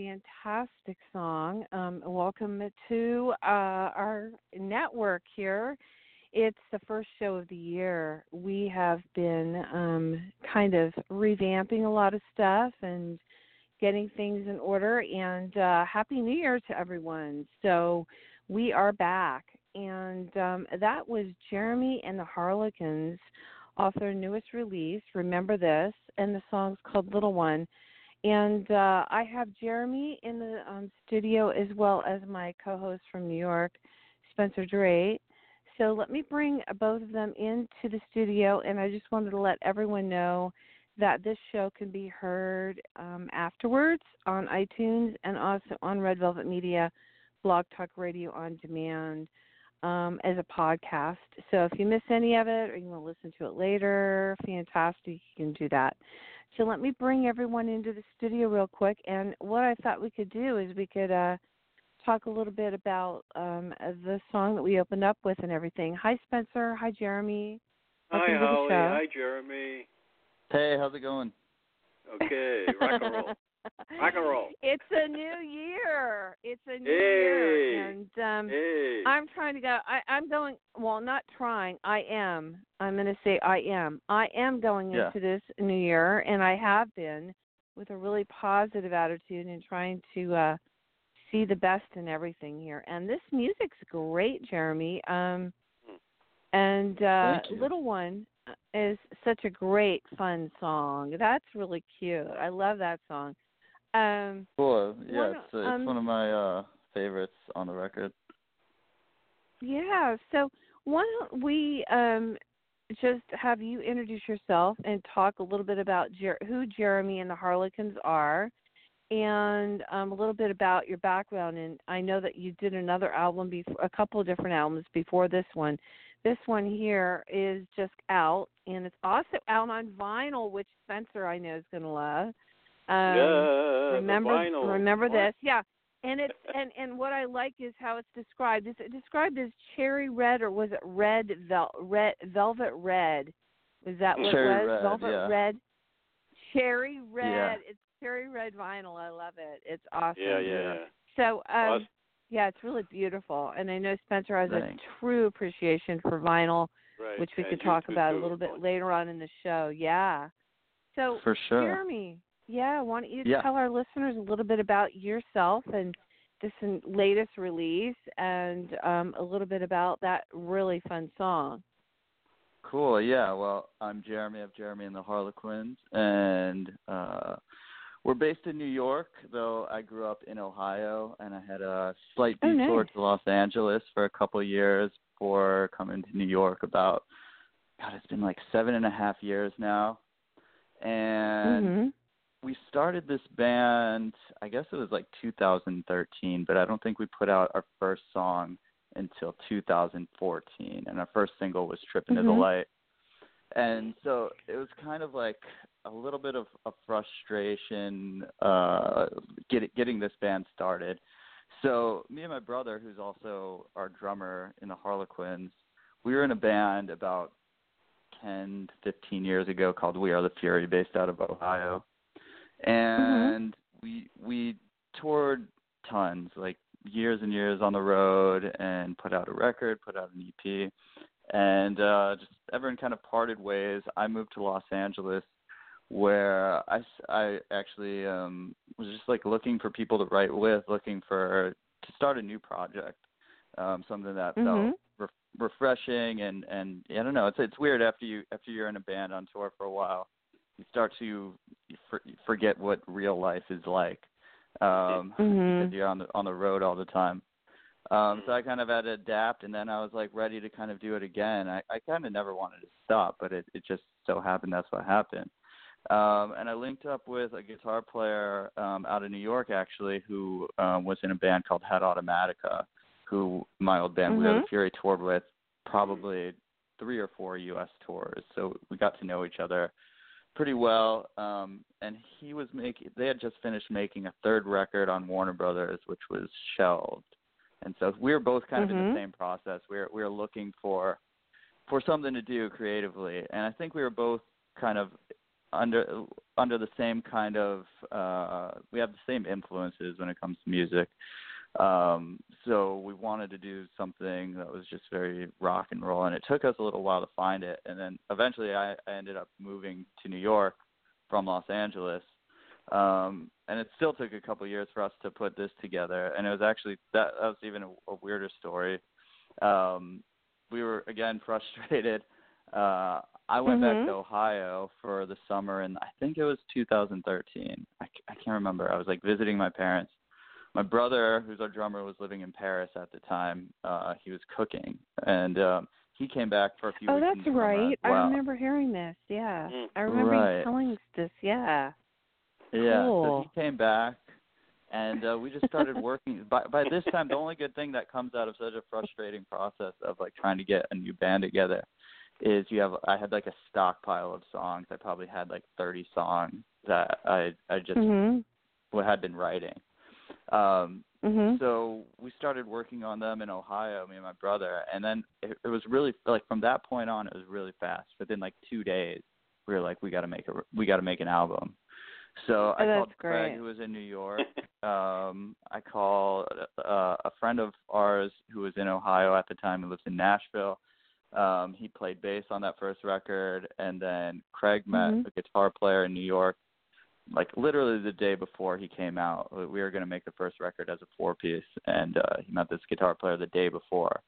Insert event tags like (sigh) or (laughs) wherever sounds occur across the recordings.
fantastic song. Um, welcome to uh, our network here. It's the first show of the year. We have been um, kind of revamping a lot of stuff and getting things in order. And uh, Happy New Year to everyone. So we are back. And um, that was Jeremy and the Harlequins off their newest release, Remember This, and the song's called Little One. And uh, I have Jeremy in the um, studio as well as my co host from New York, Spencer Drake. So let me bring both of them into the studio, and I just wanted to let everyone know that this show can be heard um, afterwards on iTunes and also on Red Velvet Media, Blog Talk Radio on Demand um, as a podcast. So if you miss any of it or you want to listen to it later, fantastic, you can do that. So let me bring everyone into the studio real quick. And what I thought we could do is we could uh, talk a little bit about um, the song that we opened up with and everything. Hi, Spencer. Hi, Jeremy. Welcome Hi, Holly. Hi, Jeremy. Hey, how's it going? Okay, rock and roll. (laughs) rock and roll. (laughs) It's a new year. It's a new hey. year, and um, hey. I'm trying to go. I, I'm going. Well, not trying. I am. I'm going to say I am. I am going yeah. into this new year, and I have been with a really positive attitude and trying to uh see the best in everything here. And this music's great, Jeremy. Um, and uh, Little One is such a great, fun song. That's really cute. I love that song. Um, cool. Yeah, one, it's, it's um, one of my uh favorites on the record. Yeah. So why don't we um just have you introduce yourself and talk a little bit about Jer- who Jeremy and the Harlequins are, and um, a little bit about your background. And I know that you did another album, before, a couple of different albums before this one. This one here is just out, and it's also out on vinyl, which Spencer I know is going to love. Um, yeah, remember, vinyl. remember what? this, yeah. And it's and and what I like is how it's described. Is it described as cherry red or was it red vel red velvet red? Was that what cherry it was? red, velvet yeah. red. Cherry red. Yeah. It's cherry red vinyl. I love it. It's awesome. Yeah, yeah, yeah. So um Awesome. yeah, it's really beautiful. And I know Spencer has Thanks. a true appreciation for vinyl, Right. which we and could talk about too. a little bit later on in the show. Yeah. So For sure. Jeremy, yeah, why don't you Yeah. tell our listeners a little bit about yourself and this latest release and um, a little bit about that really fun song. Cool. Yeah. Well, I'm Jeremy. I'm Jeremy and the Harlequins, and uh, we're based in New York. Though I grew up in Ohio, and I had a slight Oh, detour nice. to Los Angeles for a couple years before coming to New York. About God, it's been like seven and a half years now, and hmm we started this band. I guess it was like 2013, but I don't think we put out our first song until 2014, and our first single was "Trip into the Mhm. Light." And so it was kind of like a little bit of a frustration uh, get, getting this band started. So me and my brother, who's also our drummer in the Harlequins, we were in a band about 10, 15 years ago called We Are the Fury, based out of Ohio, and we we toured tons, like years and years on the road, and put out a record, put out an EP, and uh, just everyone kind of parted ways. I moved to Los Angeles, where I I actually um, was just like looking for people to write with, looking for to start a new project, um, something that Mhm. felt re- refreshing and and I don't know. It's it's weird after you after you're in a band on tour for a while, you start to for, forget what real life is like um, Mhm. because you're on the on the road all the time. Um, so I kind of had to adapt, and then I was like ready to kind of do it again. I, I kind of never wanted to stop, but it, it just so happened that's what happened. Um, and I linked up with a guitar player um, out of New York, actually, who um, was in a band called Head Automatica, who my old band We Are the Mhm. Fury toured with probably three or four U.S. tours. So we got to know each other pretty well. Um, and he was making, they had just finished making a third record on Warner Brothers, which was shelved. And so we were both kind of in Mhm. the same process. We were we were looking for for something to do creatively, and I think we were both kind of under under the same kind of uh we have the same influences when it comes to music um so we wanted to do something that was just very rock and roll and it took us a little while to find it and then eventually i, I ended up moving to new york from los angeles um and it still took a couple years for us to put this together and it was actually that that was even a, a weirder story um we were again (laughs) frustrated uh I went Mhm. back to Ohio for the summer, and I think it was 2013. I can't remember. I was like visiting my parents. My brother, who's our drummer, was living in Paris at the time. Uh, he was cooking, and um, he came back for a few Oh, weeks. that's right. as I remember hearing this. Yeah, Mm. I remember Right. you telling us this. Yeah. Yeah, Cool. so he came back, and uh, we just started working. by by this time, the only good thing that comes out of such a frustrating process of like trying to get a new band together is you have. I had like a stockpile of songs. I probably had like 30 songs that I I just Mhm. had been writing. Um, Mhm. so we started working on them in Ohio, me and my brother, and then it, it was really like from that point on, it was really fast. Within like two days, we were like, we got to make a we got to make an album. So I Oh, that's called Craig, great. who was in New York. um, I called uh, a friend of ours who was in Ohio at the time, who lives in Nashville. Um, he played bass on that first record, and then Craig met Mhm. a guitar player in New York like literally the day before he came out. We were going to make the first record as a four piece, and uh, he met this guitar player the day before,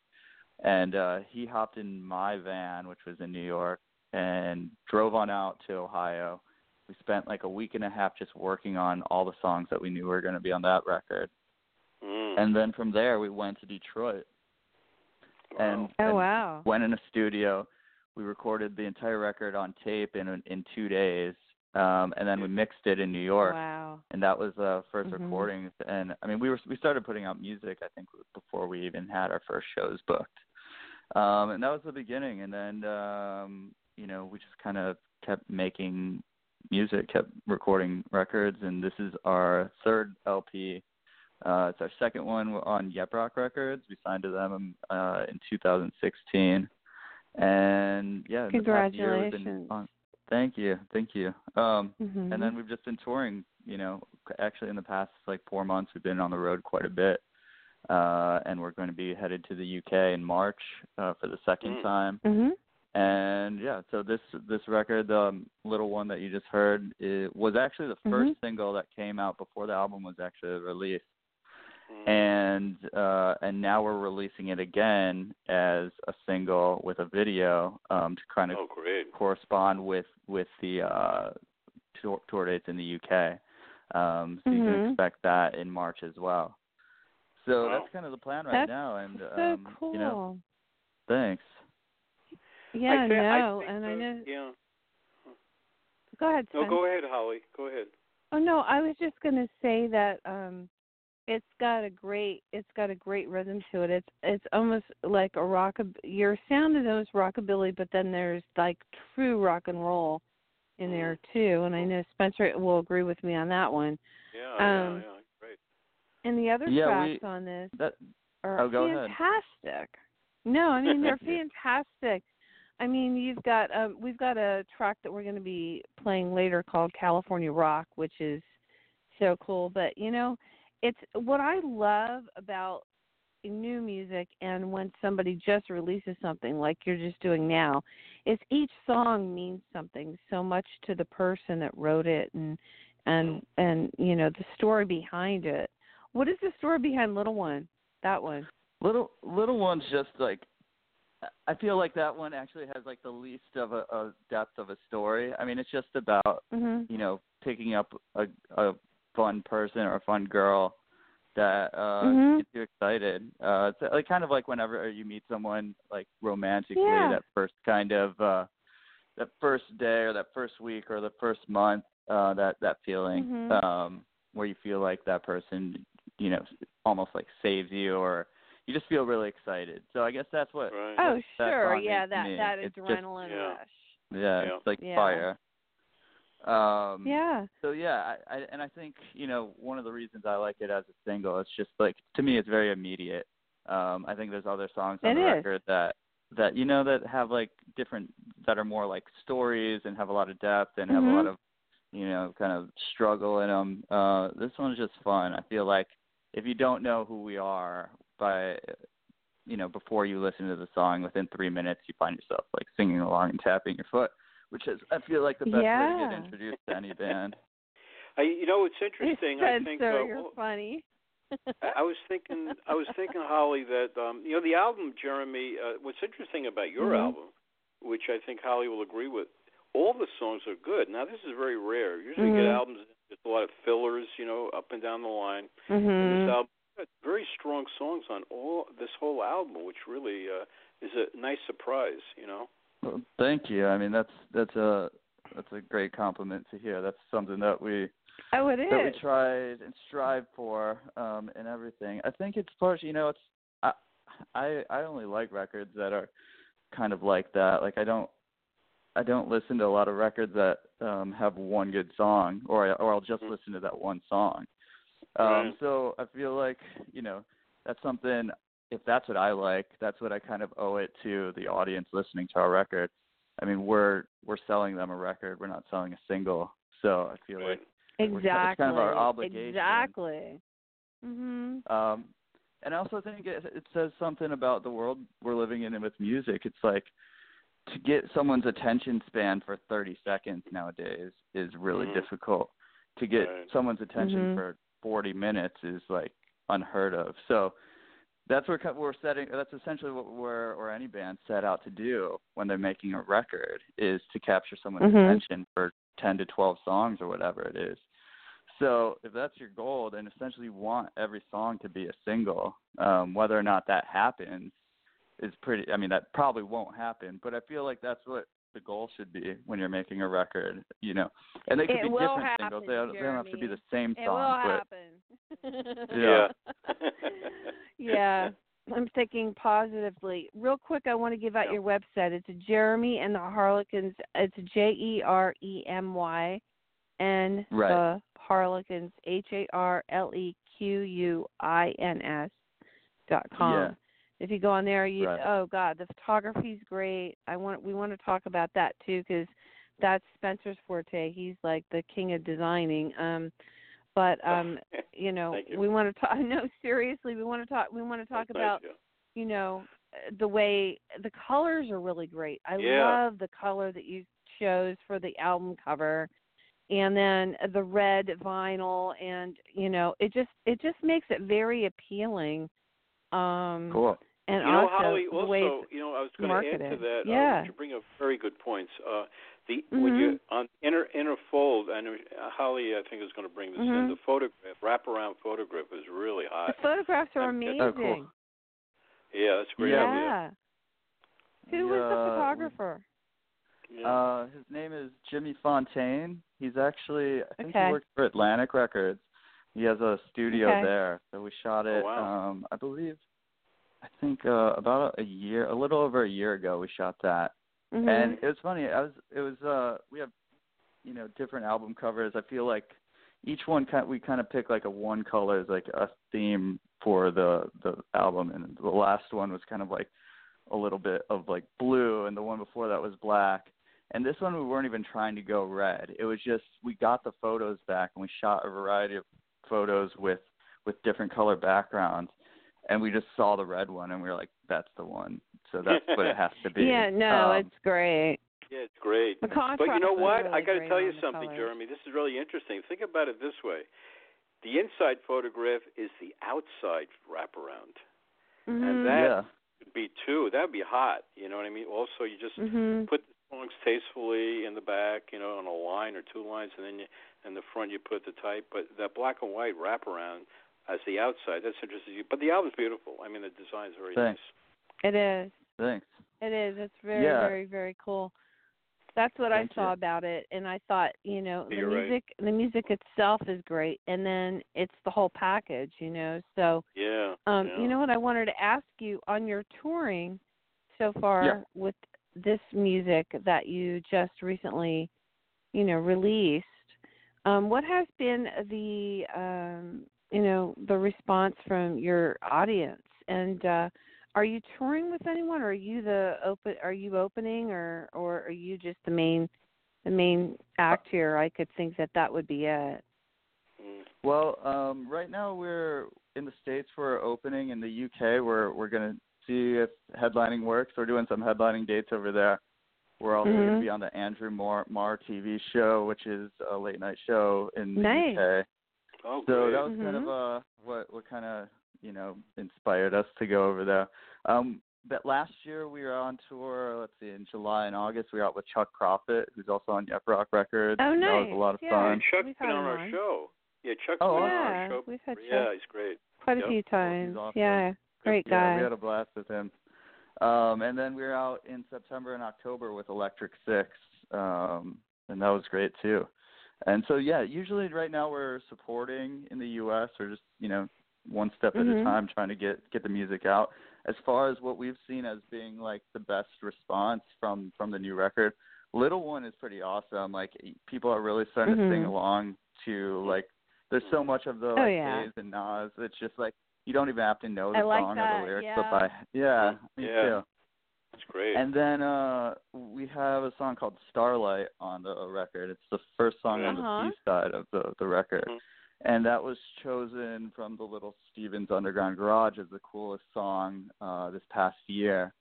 and uh, he hopped in my van, which was in New York, and drove on out to Ohio. We spent like a week and a half just working on all the songs that we knew were going to be on that record, Mm. and then from there we went to Detroit and, Oh and wow. went in a studio. We recorded the entire record on tape in in two days, um, and then we mixed it in New York Wow. and that was the 1st Mhm. recordings. And I mean, we were we started putting out music I think before we even had our first shows booked, um, and that was the beginning. And then um, you know we just kind of kept making music, kept recording records, and this is our third LP. Uh, it's our second one on Yep Roc Records. We signed to them uh, in 2016, and yeah, the past year has been Congratulations. fun. Thank you, thank you. Um, Mhm. and then we've just been touring you know actually in the past like four months we've been on the road quite a bit uh and we're going to be headed to the uk in march uh for the second Mm. time Mhm. and yeah so this this record the um, little one that you just heard it was actually the 1st Mhm. single that came out before the album was actually released. And uh and now we're releasing it again as a single with a video um to kind of oh, correspond with with the uh tour, tour dates in the UK. Um so you Mhm. can expect that in March as well. So Wow. that's kind of the plan right That's now and so um cool. you know thanks. yeah. I thi- I no. think, and I uh, know. Yeah. Go ahead. No, go ahead, Holly. Go ahead. Oh no, I was just gonna say that um it's got a great it's got a great rhythm to it. It's it's almost like a rock your sound is almost rockabilly, but then there's like true rock and roll in there too. And I know Spencer will agree with me on that one. Yeah, Um, yeah, yeah. Great. And the other Yeah, tracks we- on this That are Oh, go ahead. fantastic. No, I mean they're (laughs) fantastic. I mean, you've got um we've got a track that we're going to be playing later called California Rock, which is so cool, but you know, it's what I love about new music and when somebody just releases something like you're just doing now is each song means something so much to the person that wrote it and and and you know the story behind it. What is the story behind little one? That one. Little little one's just like I feel like that one actually has like the least of a, a depth of a story. I mean, it's just about mhm you know picking up a a fun person or a fun girl that uh Mhm. gets you excited. Uh it's like kind of like whenever you meet someone like romantically Yeah. that first kind of uh that first day or that first week or the first month uh that that feeling Mhm. um where you feel like that person you know almost like saves you or you just feel really excited. So I guess that's what Right. oh that sure song yeah that me. that It's just- adrenaline Yeah. rush yeah, Yeah. it's like Yeah. fire. Um yeah so yeah, I, I and I think you know one of the reasons I like it as a single, it's just like to me, it's very immediate. Um, I think there's other songs on It the is. record that that you know that have like different that are more like stories and have a lot of depth and have Mhm. a lot of you know kind of struggle in them. Uh, this one's just fun. I feel like if you don't know who we are by you know before you listen to the song within three minutes you find yourself like singing along and tapping your foot which is i feel like the best way to Yeah. get introduced to any band (laughs) I, you know, it's interesting. I think Spencer, uh, you're funny. I I was thinking, I was thinking, Holly, that um, you know the album, Jeremy. Uh, what's interesting about your Mhm. album, which I think Holly will agree with, all the songs are good. Now this is very rare. Usually, you get Mhm. albums with a lot of fillers, you know, up and down the line. And Mhm. this album, got very strong songs on all this whole album, which really uh, is a nice surprise. You know. Well, thank you i mean that's that's a that's a great compliment to hear that's something that we Oh, it that we is. tried and strive for um and everything i think it's partially you know it's i i i only like records that are kind of like that like i don't i don't listen to a lot of records that um have one good song or I, or i'll just Mhm. listen to that one song um Right. so i feel like you know that's something if that's what i like that's what i kind of owe it to the audience listening to our record i mean we're we're selling them a record we're not selling a single so i feel like Right. We're- Exactly. it's kind of our obligation. Exactly. Mhm. Um, and I also think it, it says something about the world we're living in with music. It's like to get someone's attention span for 30 seconds nowadays is really Mhm. difficult. To get Right. someone's attention Mhm. for 40 minutes is like unheard of. So that's what we're setting. That's essentially what we're or any band set out to do when they're making a record is to capture someone's Mhm. attention for 10 to 12 songs or whatever it is. So if that's your goal, then essentially you want every song to be a single. Um, whether or not that happens is pretty. I mean, that probably won't happen, but I feel like that's what the goal should be when you're making a record. You know, and they could It be different happen, singles. They don't, they don't have to be the same song. It will but happen. Yeah. (laughs) (laughs) yeah. I'm thinking positively. Real quick, I want to give out Yeah. your website. It's Jeremy and the Harlequins. It's J E R E M Y and Right. the Harlequins H A R L E Q U I N S dot com. If you go on there, you Right. oh god, the photography's great. I want we want to talk about that too because that's Spencer's forte. He's like the king of designing. Um, but (laughs) um, you know, you. we want to talk. (laughs) No, seriously, we want to talk. We want to talk That's nice, about yeah. you know the way the colors are really great. I Yeah. love the color that you chose for the album cover, and then the red vinyl, and you know, it just it just makes it very appealing. Um, cool. And you know, also Holly, the way also, it's you know, I was going to add to that. Yeah. Uh, you bring up very good points. Uh, the when you on inner inner fold, and uh, Holly, I think is going to bring this in. Mhm. The photograph, wraparound photograph, is really hot. the hot. photographs are Um, amazing. Oh, cool. Yeah, that's great Yeah. idea. Who was the photographer? Yeah. Uh, his name is Jimmy Fontaine. He's actually, I think Okay. he works for Atlantic Records. He has a studio Okay. there, so we shot it. Oh, wow. Um, I believe, I think uh, about a year, a little over a year ago, we shot that. Mhm. And it was funny. I was, it was, uh, we have, you know, different album covers. I feel like each one kind, we kind of pick like a one color as like a theme for the the album, and the last one was kind of like a little bit of like blue, and the one before that was black. And this one we weren't even trying to go red. It was just we got the photos back and we shot a variety of photos with with different color backgrounds, and we just saw the red one and we were like, that's the one. So that's what it has to be. (laughs) yeah, no, Um, it's great. yeah, it's great. The contrast But you know what? really I got to tell you something, colors. Jeremy. This is really interesting. Think about it this way: the inside photograph is the outside wraparound. Mhm. And that- yeah. Would be two. That would be hot. You know what I mean? Also, you just Mhm. put the songs tastefully in the back, you know, on a line or two lines, and then you, in the front you put the type. But that black and white wraparound as the outside, that's interesting. But the album's beautiful. I mean, the design's very Thanks. It is. Thanks. It is. It's very, Yeah. very, very cool. That's what Thank I saw you. about it, and I thought, you know, the You're right. music, the music itself is great, and then it's the whole package, you know. So. Yeah. um, yeah. you know what I wanted to ask you on your touring so far Yeah. with this music that you just recently, you know, released. Um, what has been the, um, you know, the response from your audience? And uh, are you touring with anyone, or are you the open? Are you opening, or or are you just the main the main act here? I could think that that would be it. Mm. Well, um, right now we're in the states. We're opening in the UK. We're we're gonna see if headlining works. We're doing some headlining dates over there. We're also going Mhm. to be on the Andrew Marr, Marr TV show, which is a late night show in the Nice. UK. Oh, So great. that was kind of Mhm. uh what what kind of you know inspired us to go over there. Um, but last year we were on tour. Let's see, in July and August we were out with Chuck Prophet, who's also on Yep Roc Records. Oh, That was nice. a lot of Yeah. fun. Hey, Chuck's We've been on our on. show. Yeah, Chuck's Oh, been on our show. we've had yeah, Chuck. he's great. Quite a Yep. few Well, times. awesome. Yeah, great yeah, guy. we had a blast with him. Um, and then we were out in September and October with Electric Six, um, and that was great too. And so yeah, usually right now we're supporting in the U.S. or just you know one step at Mhm. a time, trying to get get the music out. As far as what we've seen as being like the best response from from the new record, Little One is pretty awesome. Like people are really starting to sing Mhm. along to like. There's so much of the Oh, like yeah. Days and Nas. It's just like you don't even have to know the I like song or the lyrics, yeah. but by yeah, me Yeah. too. It's great. And then uh we have a song called Starlight on the record. It's the first song on Uh-huh. the B side of the the record. Mhm. And that was chosen from the Little Stevens Underground Garage as the coolest song uh this past year.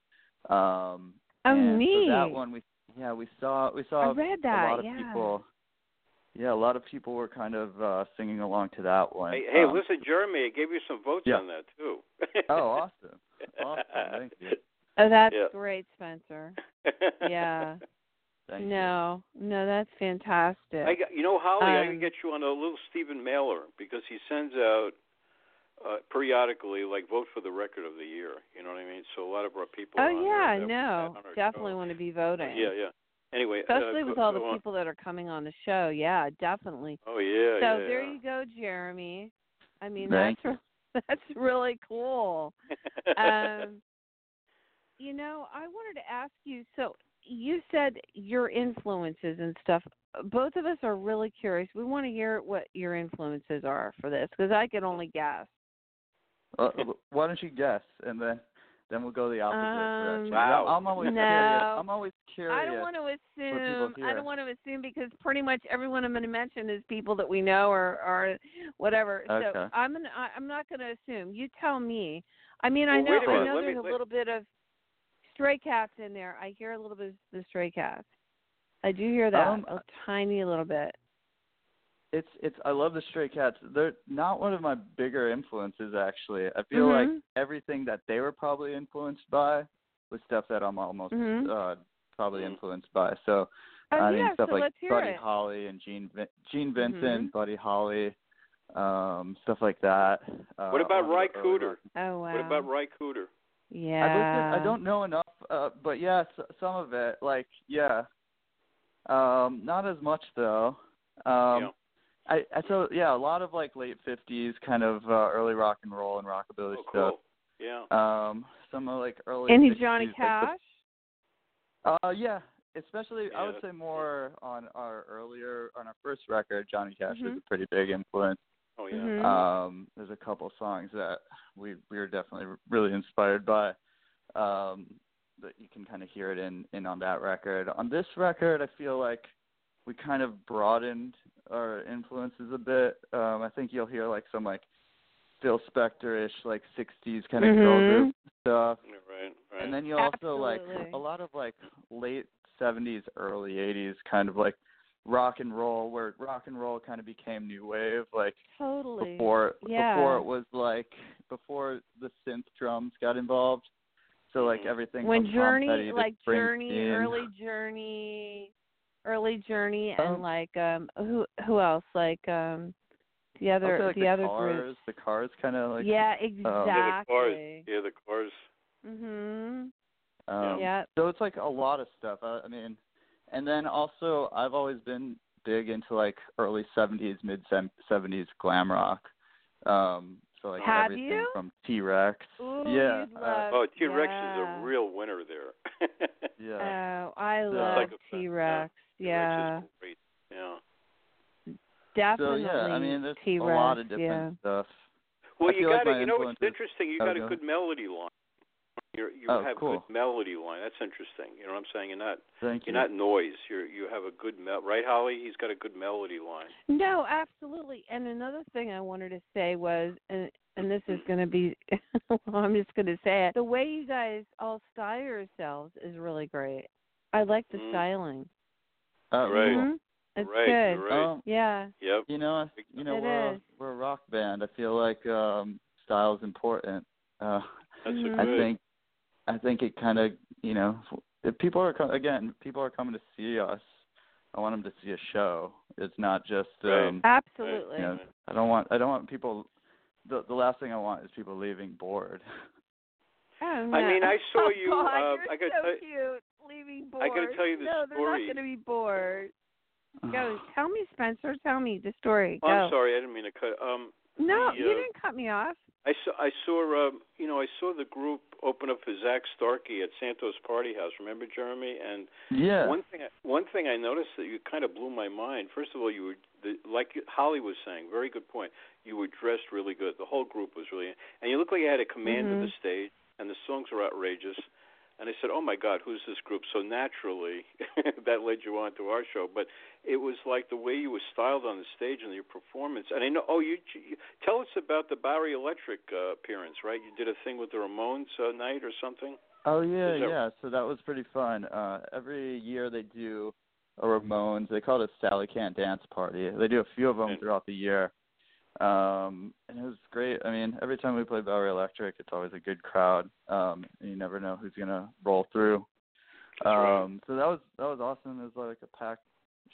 Um Oh, and neat. So that one we yeah, we saw we saw I read that. a lot of yeah. people yeah, a lot of people were kind of uh singing along to that one. hey, hey Um, listen, Jeremy, I gave you some votes yeah. on that too. Oh, (laughs) awesome. Awesome. Thank you. Oh, that's Yeah. great, Spencer. (laughs) Yeah. Thank you. no, no, that's fantastic. I got, you know, Holly, I Um, can get you on a little Steven mailer because he sends out uh, periodically, like vote for the record of the year. You know what I mean? So a lot of our people. oh are yeah, there no, that on our definitely show. want to be voting. Yeah, yeah. Anyway, Especially uh, with go- all the on. people that are coming on the show. Yeah, definitely. Oh yeah, yeah. so yeah. there yeah. you go, Jeremy. I mean, Thank that's re- (laughs) that's really cool. (laughs) Um, you know, I wanted to ask you. So you said your influences and stuff. Both of us are really curious. We want to hear what your influences are for this because I can only guess. Uh, why don't you guess, and then then we'll go the opposite Um, direction. Wow. I'm always No. curious. I'm always curious. I don't want to assume. I don't want to assume because pretty much everyone I'm going to mention is people that we know or or whatever. So Okay. I'm gonna. I'm not going to assume. You tell me. I mean, I know. I minute, know me- there's a little bit of stray cats in there. I hear a little bit of the stray cats. I do hear that Um, a tiny little bit. It's it's. I love the Stray Cats. They're not one of my bigger influences actually. I feel like Mhm. everything that they were probably influenced by was stuff that I'm almost Mhm. uh probably influenced by. So Oh I yeah, mean stuff so like Buddy it. Holly and Gene Gene Vincent, Mhm. Buddy Holly, um, stuff like that. Uh, What about a lot Ry of the early Cooder? rock- Oh wow. What about Ry Cooder? Yeah. I at, I don't know enough, uh, but yeah, s- some of it, like yeah, um, not as much though. Um, Yeah. I, I so yeah, a lot of like late fifties kind of uh, early rock and roll and rockabilly Oh, stuff. cool. Yeah. Um, some of like early. Any 60s, Johnny like, Cash? the- uh, yeah, especially I would say more on our earlier on our first record. Johnny Cash was Mhm. a pretty big influence. Oh yeah. Mhm. Um, there's a couple songs that we we were definitely really inspired by. Um, that you can kind of hear it in in on that record. On this record, I feel like we kind of broadened our influences a bit. Um, I think you'll hear like some like Phil Spector-ish, like '60s kind of girl Mhm. group stuff, right. Right. and then you also like a lot of like late '70s, early '80s kind of like rock and roll, where rock and roll kind of became new wave, like Totally. before Yeah. before it was like before the synth drums got involved. So like Mhm. everything when from Journey, Tom Petty to like Journey, early Journey, early Journey, Um, and like um who who else? Like um the other like the, the other cars, groups. the cars kind of like yeah, exactly yeah, the cars. exactly. Yeah, the cars. Mhm. um, yeah. So it's like a lot of stuff. I, I mean, and then also I've always been big into like early '70s, mid '70s glam rock. Um, so like Have everything you? from T Rex. Ooh, yeah. you'd uh, Oh, T Rex yeah. is a real winner there. (laughs) yeah. Oh, I So- love Like T Rex. Yeah, T-Rex. Yeah. definitely. So yeah, I mean, there's T-Rex, a lot of yeah. different stuff. Well, I you feel like got to, you know, what's interesting. You got a good melody line. You're, you Oh, have cool. good melody line. That's interesting. You know what I'm saying? You're not Thank you. you're not noise. You're you have a good mel. Right, Holly? He's got a good melody line. No, absolutely. And another thing I wanted to say was, and and this is going to be, (laughs) well, I'm just going to say it. The way you guys all style yourselves is really great. I like the Mm. styling. Oh, Right. cool. Mhm. It's right. good. Right. Um, Yeah. Yep. you know, you know, It we're is. a, we're a rock band. I feel like um style is important. Uh That's Mhm. good. I think I think it kind of, you know, if people are co- again, people are coming to see us. I want them to see a show. It's not just Right. um Absolutely. you know, I don't want I don't want people the the last thing I want is people leaving bored. Oh, no. I mean, I saw (laughs) oh, you, God, uh, you're I gotta so tell- cute. Leaving bored. I gotta tell you the no, they're not going to be bored. Go, (sighs) tell me, Spencer. Tell me the story. Oh, Go. I'm sorry, I didn't mean to cut. Um, No, The, you uh, didn't cut me off. I saw, I saw, um, you know, I saw the group open up for Zak Starkey at Santos Party House. Remember, Jeremy? And yeah. one thing, I, one thing I noticed that you kind of blew my mind. First of all, you were, the, like Holly was saying, very good point. You were dressed really good. The whole group was really, and you looked like you had a command of the Mhm. stage, and the songs were outrageous. And I said, "Oh my God, who's this group?" So naturally, (laughs) that led you on to our show. But it was like the way you were styled on the stage and your performance. And I know, oh, you, you tell us about the Bowery Electric uh, appearance, right? You did a thing with the Ramones uh, night or something. Oh yeah, that- yeah. So that was pretty fun. Uh every year they do a Ramones. They call it a Sally Can't Dance Party. They do a few of them Right. throughout the year. Um and it was great. I mean, every time we play Bowery Electric, it's always a good crowd. Um and you never know who's going to roll through. That's right. um so that was that was awesome. It was like a packed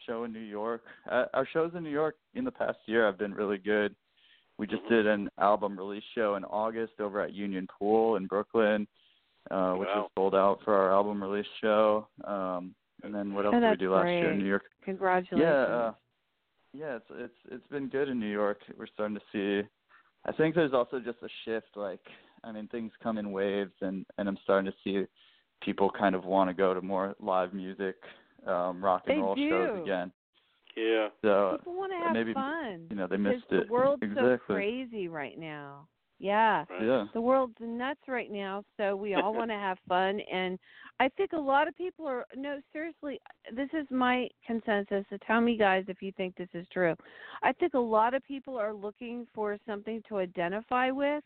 show in New York. Uh, our shows in New York in the past year have been really good. We just Mhm. did an album release show in August over at Union Pool in Brooklyn uh, which Wow. was sold out for our album release show. Um, and then what else Oh, did we do last year in. New York? Congratulations. Yeah, uh, yeah, it's it's it's been good in New York. We're starting to see. I think there's also just a shift. Like, I mean, things come in waves, and and I'm starting to see people kind of want to go to more live music, um, rock and They roll shows again. Yeah. So People want to have maybe, fun. you know, they because missed it. The (laughs) world's so crazy right now. Yeah. Right. Yeah. The world's nuts right now, so we all (laughs) want to have fun and I think a lot of people are no seriously this is my consensus. So tell me guys if you think this is true. I think a lot of people are looking for something to identify with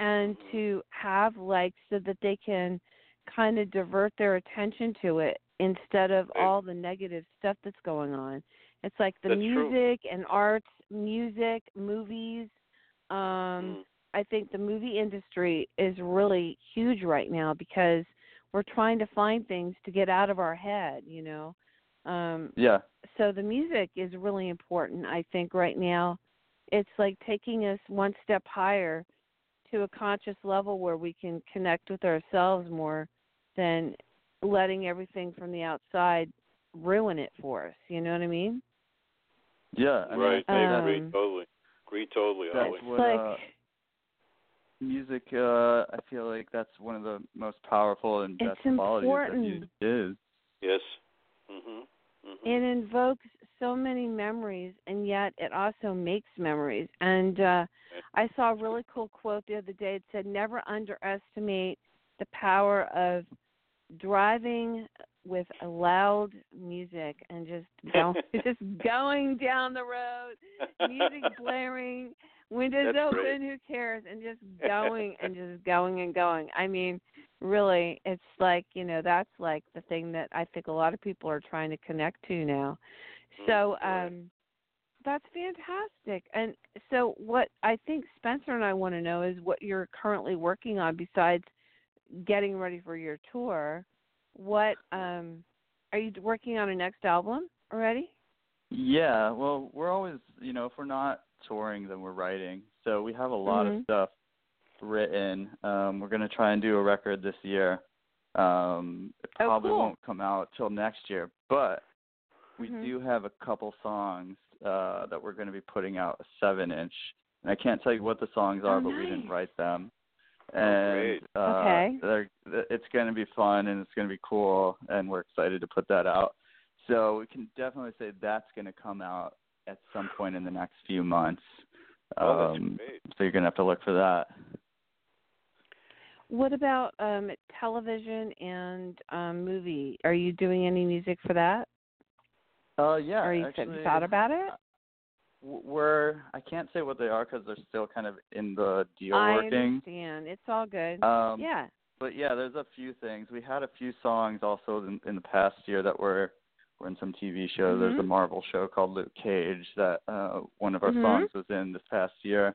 and Mhm. to have like so that they can kind of divert their attention to it instead of Right. all the negative stuff that's going on. It's like the That's true. music and arts, music, movies. Um Mm. I think the movie industry is really huge right now because we're trying to find things to get out of our head, you know. Um Yeah. so the music is really important I think right now. It's like taking us one step higher to a conscious level where we can connect with ourselves more than letting everything from the outside ruin it for us. You know what I mean? Yeah. I mean, right. I I agree Um, totally. Agree totally, that's Holly. It's what like uh, music uh I feel like that's one of the most powerful and It's best qualities that music is. Yes. Mhm. Mhm. it invokes so many memories and yet it also makes memories and uh i saw a really cool quote the other day it said never underestimate the power of driving with a loud music and just going (laughs) (laughs) just going down the road music blaring (laughs) windows That's open great. who cares? And just (laughs) going and just going and going. I mean really it's like you know that's like the thing that i think a lot of people are trying to connect to now. So Mm, um that's fantastic. And so what i think spencer and i want to know is what you're currently working on besides getting ready for your tour. What um are you working on a next album already? Yeah, well, we're always, you know, if we're not touring, than we're writing. So we have a lot Mhm. of stuff written. Um, we're gonna try and do a record this year. Um, it Oh, probably cool. won't come out till next year, but we Mhm. do have a couple songs uh, that we're gonna be putting out a seven inch. And I can't tell you what the songs are, Oh, but we didn't write them. Oh, And great. uh, Okay. they're, it's gonna be fun and it's gonna be cool, and we're excited to put that out. So we can definitely say that's going to come out at some point in the next few months. Oh, um, great. so you're going to have to look for that. what about um television and um movie? Are you doing any music for that? Uh, yeah. Or you actually, thought about it? We're I can't say what they are because they're still kind of in the deal I working. understand. It's all good. Um, yeah. But yeah, there's a few things. We had a few songs also in, in the past year that were were in some TV shows. There's a Mhm. Marvel show called Luke Cage that uh one of our Mhm. songs was in this past year.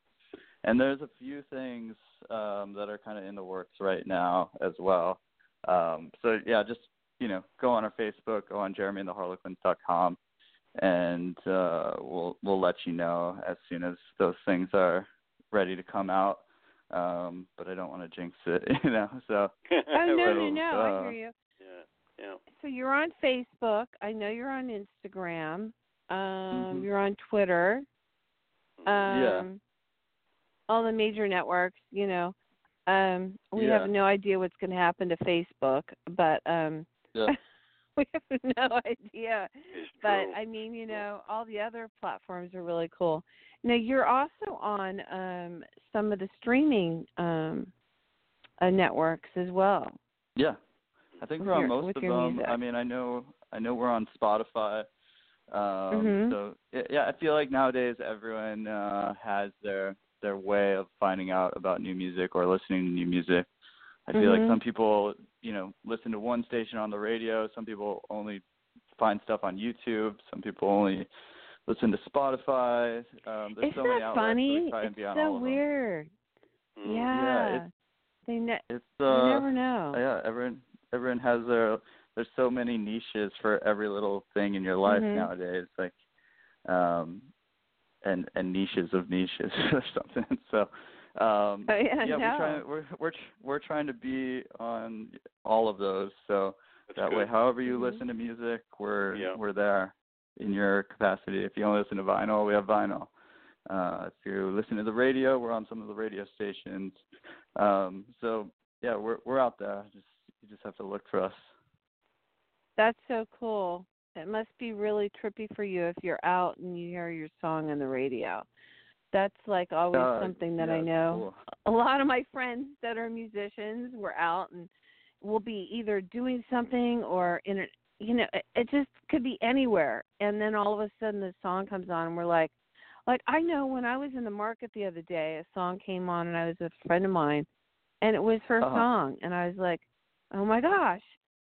And there's a few things um that are kind of in the works right now as well. Um so yeah, just you know, go on our Facebook, go on jeremyandtheharlequins.com and uh we'll we'll let you know as soon as those things are ready to come out um, but I don't want to jinx it, (laughs) you know. So Oh no, no, (laughs) Well, no! I uh, hear you. Yeah, yeah. So you're on Facebook. I know you're on Instagram. Um, Mhm. You're on Twitter. Um, Yeah. All the major networks. You know, um, we Yeah. have no idea what's going to happen to Facebook, but um, yeah, (laughs) we have no idea. It's But true. I mean, you know, all the other platforms are really cool. Now you're also on um, some of the streaming um, uh, networks as well. yeah. I think we're on your- most of them. music. I mean, I know I know we're on Spotify. Um, Mhm. So yeah, I feel like nowadays everyone uh, has their their way of finding out about new music or listening to new music. I feel Mhm. like some people, you know, listen to one station on the radio. Some people only find stuff on YouTube. Some people only listen to Spotify. Um, there's Isn't so many that outlets, so funny? we try and it's so all of them. weird. Mm. Yeah. it's- they ne- It's you uh, never know. yeah, everyone everyone has their there's so many niches for every little thing in your life Mhm. nowadays, like um and and niches of niches (laughs) or something. (laughs) So um Oh, yeah, yeah, no. we're trying we're we're we're trying to be on all of those. So That's that good. way however you Mhm. listen to music, we're Yeah. we're there in your capacity. If you only listen to vinyl, we have vinyl. Uh, if you listen to the radio, we're on some of the radio stations. Um, so yeah, we're we're out there. Just you just have to look for us. That's so cool. It must be really trippy for you if you're out and you hear your song on the radio. That's like always Uh, something that yeah, I know. cool. A lot of my friends that are musicians were out and will be either doing something or in a you know, it, it just could be anywhere. And then all of a sudden the song comes on and we're like like I know when I was in the market the other day, a song came on and I was with a friend of mine and it was her Uh-huh. song and I was like, "Oh my gosh."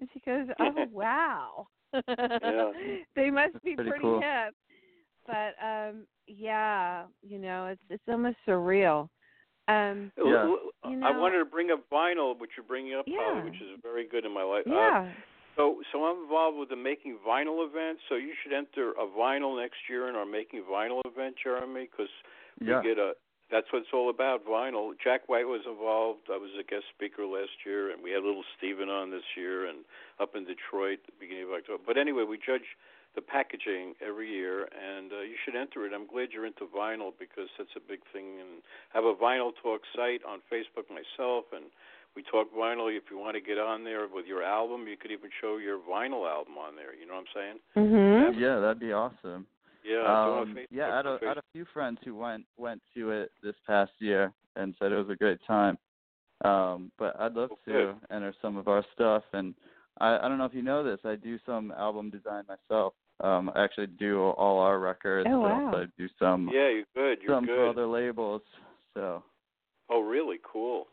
And she goes, "Oh wow." (laughs) (laughs) they must be pretty pretty cool. hip. But um yeah, you know, it's it's almost surreal. Um Yeah. L- l- You I wanted to bring up vinyl, which you're bringing up, Yeah. Polly, which is very good in my life. Uh, yeah. so, so I'm involved with the Making Vinyl event. So you should enter a vinyl next year in our Making Vinyl event, Jeremy, because we Yeah. get a. That's what it's all about, vinyl. Jack White was involved. I was a guest speaker last year, and we had little Steven on this year, and up in Detroit, at the beginning of October. But anyway, we judge the packaging every year, and uh, you should enter it. I'm glad you're into vinyl because that's a big thing. And I have a vinyl talk site on Facebook myself, and we talk vinyl. If you want to get on there with your album, you could even show your vinyl album on there. You know what I'm saying? Mm-hmm. Yeah, that'd be awesome. Yeah. do it on Um, yeah, I had, a, on I had a few friends who went went to it this past year and said it was a great time. Um, but I'd love Oh, to enter some of our stuff, and I, I don't know if you know this. I do some album design myself. Um, I actually do all our records. Oh, but wow. also I do some Yeah, you're good. You're some for good. other labels. So Oh, really? Cool.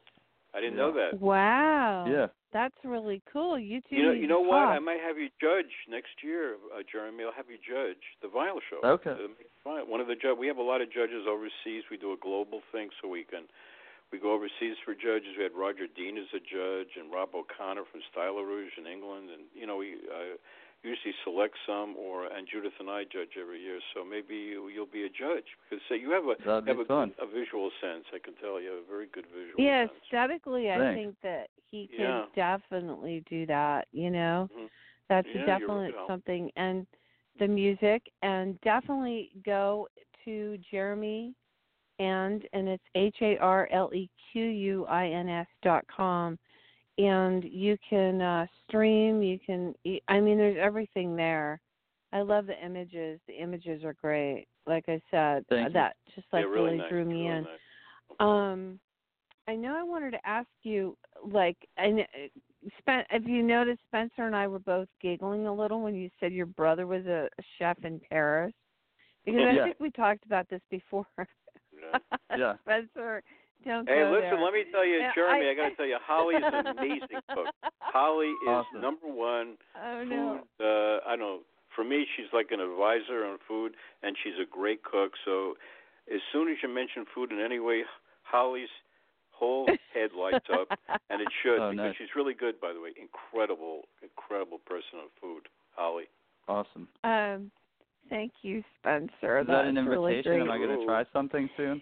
I didn't know that. Wow. yeah, That's really cool. You two You know, you know what? I might have you judge next year, uh, Jeremy. I'll have you judge the vinyl show. Okay. Uh, fine. One of the ju- we have a lot of judges overseas. We do a global thing, so we can we go overseas for judges. We had Roger Dean as a judge, and Rob O'Connor from Stylorouge in England, and you know we uh, usually select some, or and Judith and I judge every year. So maybe you, you'll be a judge because uh, you have a That'd you have a, fun. a visual sense. I can tell you have a very good visual yeah, sense. aesthetically, I Thanks. think that he can Yeah. definitely do that. You know, Mhm. that's Yeah, you're definitely something. And the music, and definitely go to Jeremy and and it's H A R L E Q U I N S dot com, and you can uh stream. You can. I mean, there's everything there. I love the images. The images are great. Like I said, Thank you. that just like yeah, really, really nice. drew me really in. Nice. Um, I know I wanted to ask you, like, and Spen- if you noticed, Spencer and I were both giggling a little when you said your brother was a, chef in Paris, because I think we talked about this before. Yeah. (laughs) Yeah. Spencer, don't Hey, listen, there. let me tell you, Yeah, Jeremy, I, I- got to tell you, Holly's an amazing cook. (laughs) Holly is Awesome. number one Oh food. no. Uh, I don't know. For me, she's like an advisor on food, and she's a great cook. So, as soon as you mention food in any way, Holly's whole head lights up, (laughs) and it should Oh, because nice. she's really good, by the way. Incredible, incredible person on food, Holly. Awesome. Um, thank you, Spencer. Is that an That's really invitation? Am I going to try something soon?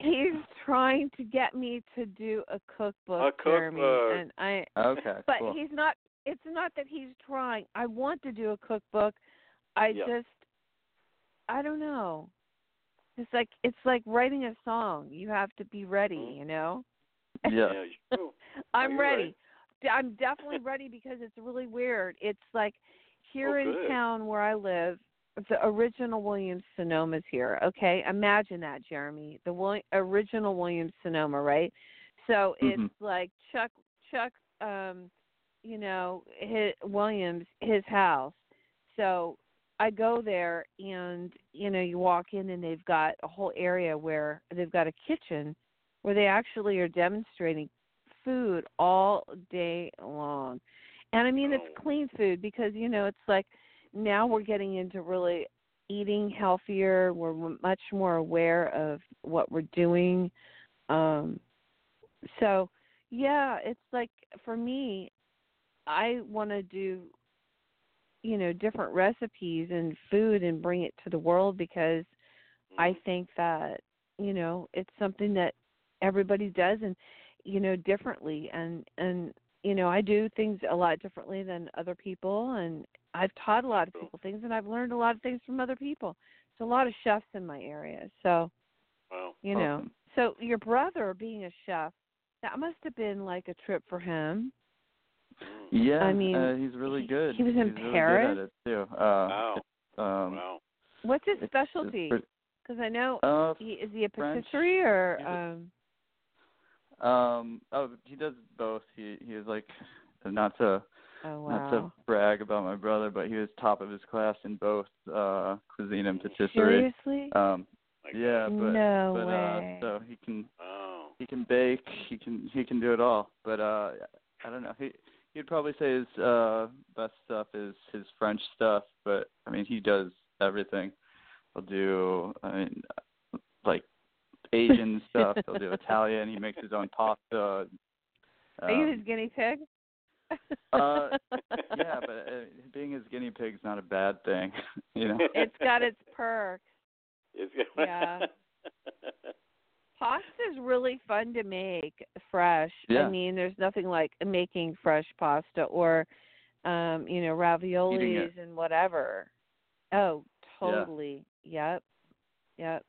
He's trying to get me to do a cookbook, A Jeremy, cookbook. and I. Okay. (laughs) But cool. he's not. It's not that he's trying. I want to do a cookbook. I Yeah. just. I don't know. It's like it's like writing a song. You have to be ready. Mhm. You know. Yeah. Yeah, you (laughs) do. I'm you're ready. right. D- I'm definitely ready because it's really weird. It's like here Oh, in town where I live, the original Williams Sonoma's here. Okay, imagine that, Jeremy. The Wil- original Williams Sonoma, right? So it's Mhm. like Chuck Chuck um you know, his Williams his house. So I go there and you know, you walk in and they've got a whole area where they've got a kitchen where they actually are demonstrating food all day long. And I mean, it's Oh. clean food because, you know, it's like now we're getting into really eating healthier. We're much more aware of what we're doing. Um, so, yeah, it's like for me, I want to do, you know, different recipes and food and bring it to the world because I Mm-hmm. think that you know it's something that everybody does and you know differently and and you know I do things a lot differently than other people and I've taught a lot of people things and I've learned a lot of things from other people. So a lot of chefs in my area. So Wow. you know, Awesome. so your brother being a chef, that must have been like a trip for him. Mm. Yeah. I mean, uh, he's really good. he was in he's really Paris? Good at it too. Uh, Wow. Um, wow. What's his it's- it's specialty? Because I know uh, he is he a French. or um um, oh, he does both. He he was like, not to oh wow. not to brag about my brother, but he was top of his class in both uh cuisine and patisserie. Seriously? Um, My yeah, but no but way. uh, so he can Wow. he can bake, he can he can do it all. But uh I don't know. He he'd probably say his uh best stuff is his French stuff, but I mean he does everything. He'll do I mean like Asian (laughs) stuff, he'll do Italian, he makes his own pasta. Are you Um, his guinea pig? Uh, (laughs) yeah, but uh, being his guinea pig's not a bad thing, (laughs) you know. it's got its perks. It's (laughs) Yeah. Pasta's really fun to make fresh. Yeah. I mean, there's nothing like making fresh pasta or um, you know, raviolis and whatever. Oh, totally. Yeah. totally. Yep. Yep.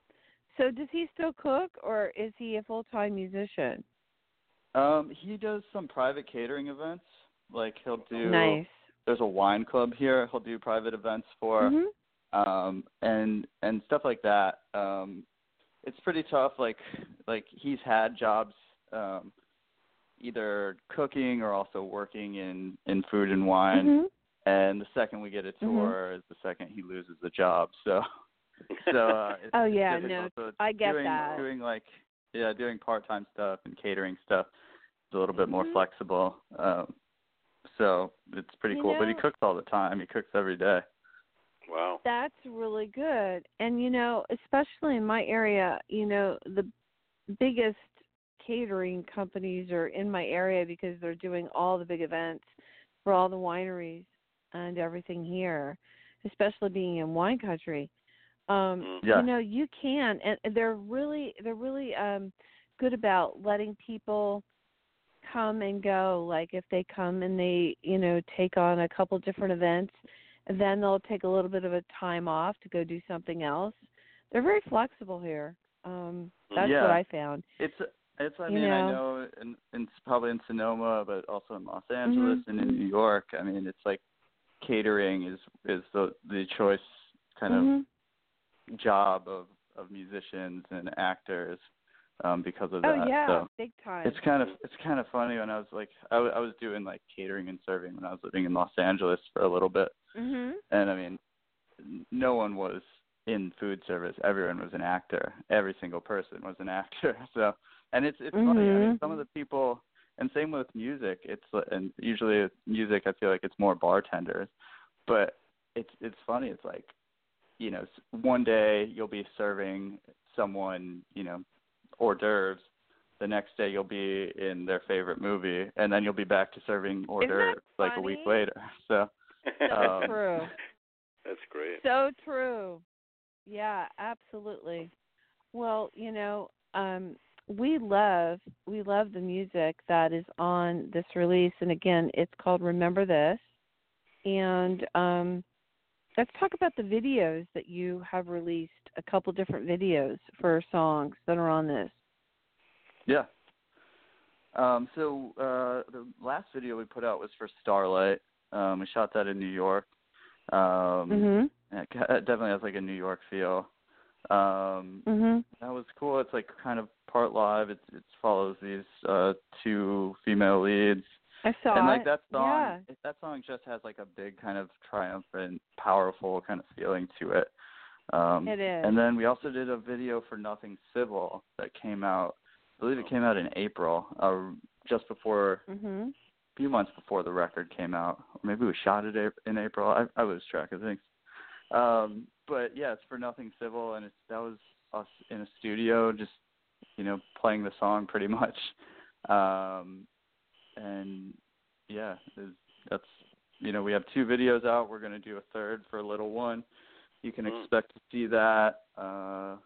So does he still cook or is he a full time musician? Um, he does some private catering events. Like he'll do Nice. there's a wine club here. He'll do private events for Mhm. um and and stuff like that. Um it's pretty tough like like he's had jobs um either cooking or also working in in food and wine Mhm. and the second we get a Mhm. tour is the second he loses the job. So (laughs) so uh it's, Oh yeah, difficult. no, So I get doing, that. Doing like yeah, doing part time stuff and catering stuff is a little bit more Mhm. flexible. Um so it's pretty You cool. But he cooks all the time. He cooks every day. wow. That's really good. And you know, especially in my area, you know, the biggest catering companies are in my area because they're doing all the big events for all the wineries and everything here, especially being in wine country. Um. Yeah. you know, you can and they're really they're really um good about letting people come and go like if they come and they you know take on a couple different events then they'll take a little bit of a time off to go do something else they're very flexible here um that's Yeah. what i found It's it's I You mean I know. know in, in probably in Sonoma, but also in Los Angeles Mhm. and in New York. I mean it's like catering is is the the choice kind Mhm. of job of of musicians and actors. Um because of oh that. yeah, so big time. it's kind of it's kind of funny when I was like I, w- I was doing like catering and serving when I was living in Los Angeles for a little bit, mhm. and I mean, no one was in food service. Everyone was an actor. Every single person was an (laughs) actor. So, and it's it's funny. I mean, some of the people, and same with music. It's and usually with music, I feel like it's more bartenders, but it's it's funny. It's like, you know, s- one day you'll be serving someone, you know, hors d'oeuvres. The next day you'll be in their favorite movie, and then you'll be back to serving hors d'oeuvres like a week later. (laughs) So, So Um, true. That's great. So true. Yeah, absolutely. Well, you know, um we love we love the music that is on this release and again, it's called Remember This. And um let's talk about the videos that you have released, a couple different videos for songs that are on this. Yeah. Um, so uh, the last video we put out was for Starlight. Um, we shot that in New York. Um, Mhm. It definitely has like a New York feel. Um, Mhm. that was cool. It's like kind of part live. It it follows these uh, two female leads, I saw and like it. that song, Yeah. that song just has like a big kind of triumphant, powerful kind of feeling to it. Um, It is. and then we also did a video for Nothing Civil that came out. I believe it came out in April, uh, just before, Mhm. a few months before the record came out. Or maybe we shot it in April. I, I lose track of things. Um, but yeah, it's for Nothing Civil, and it's that was us in a studio, just you know, playing the song pretty (laughs) much. Um, and yeah, that's you know, we have two videos out. We're gonna do a third for a little one. You can Mm. expect to see that. Uh,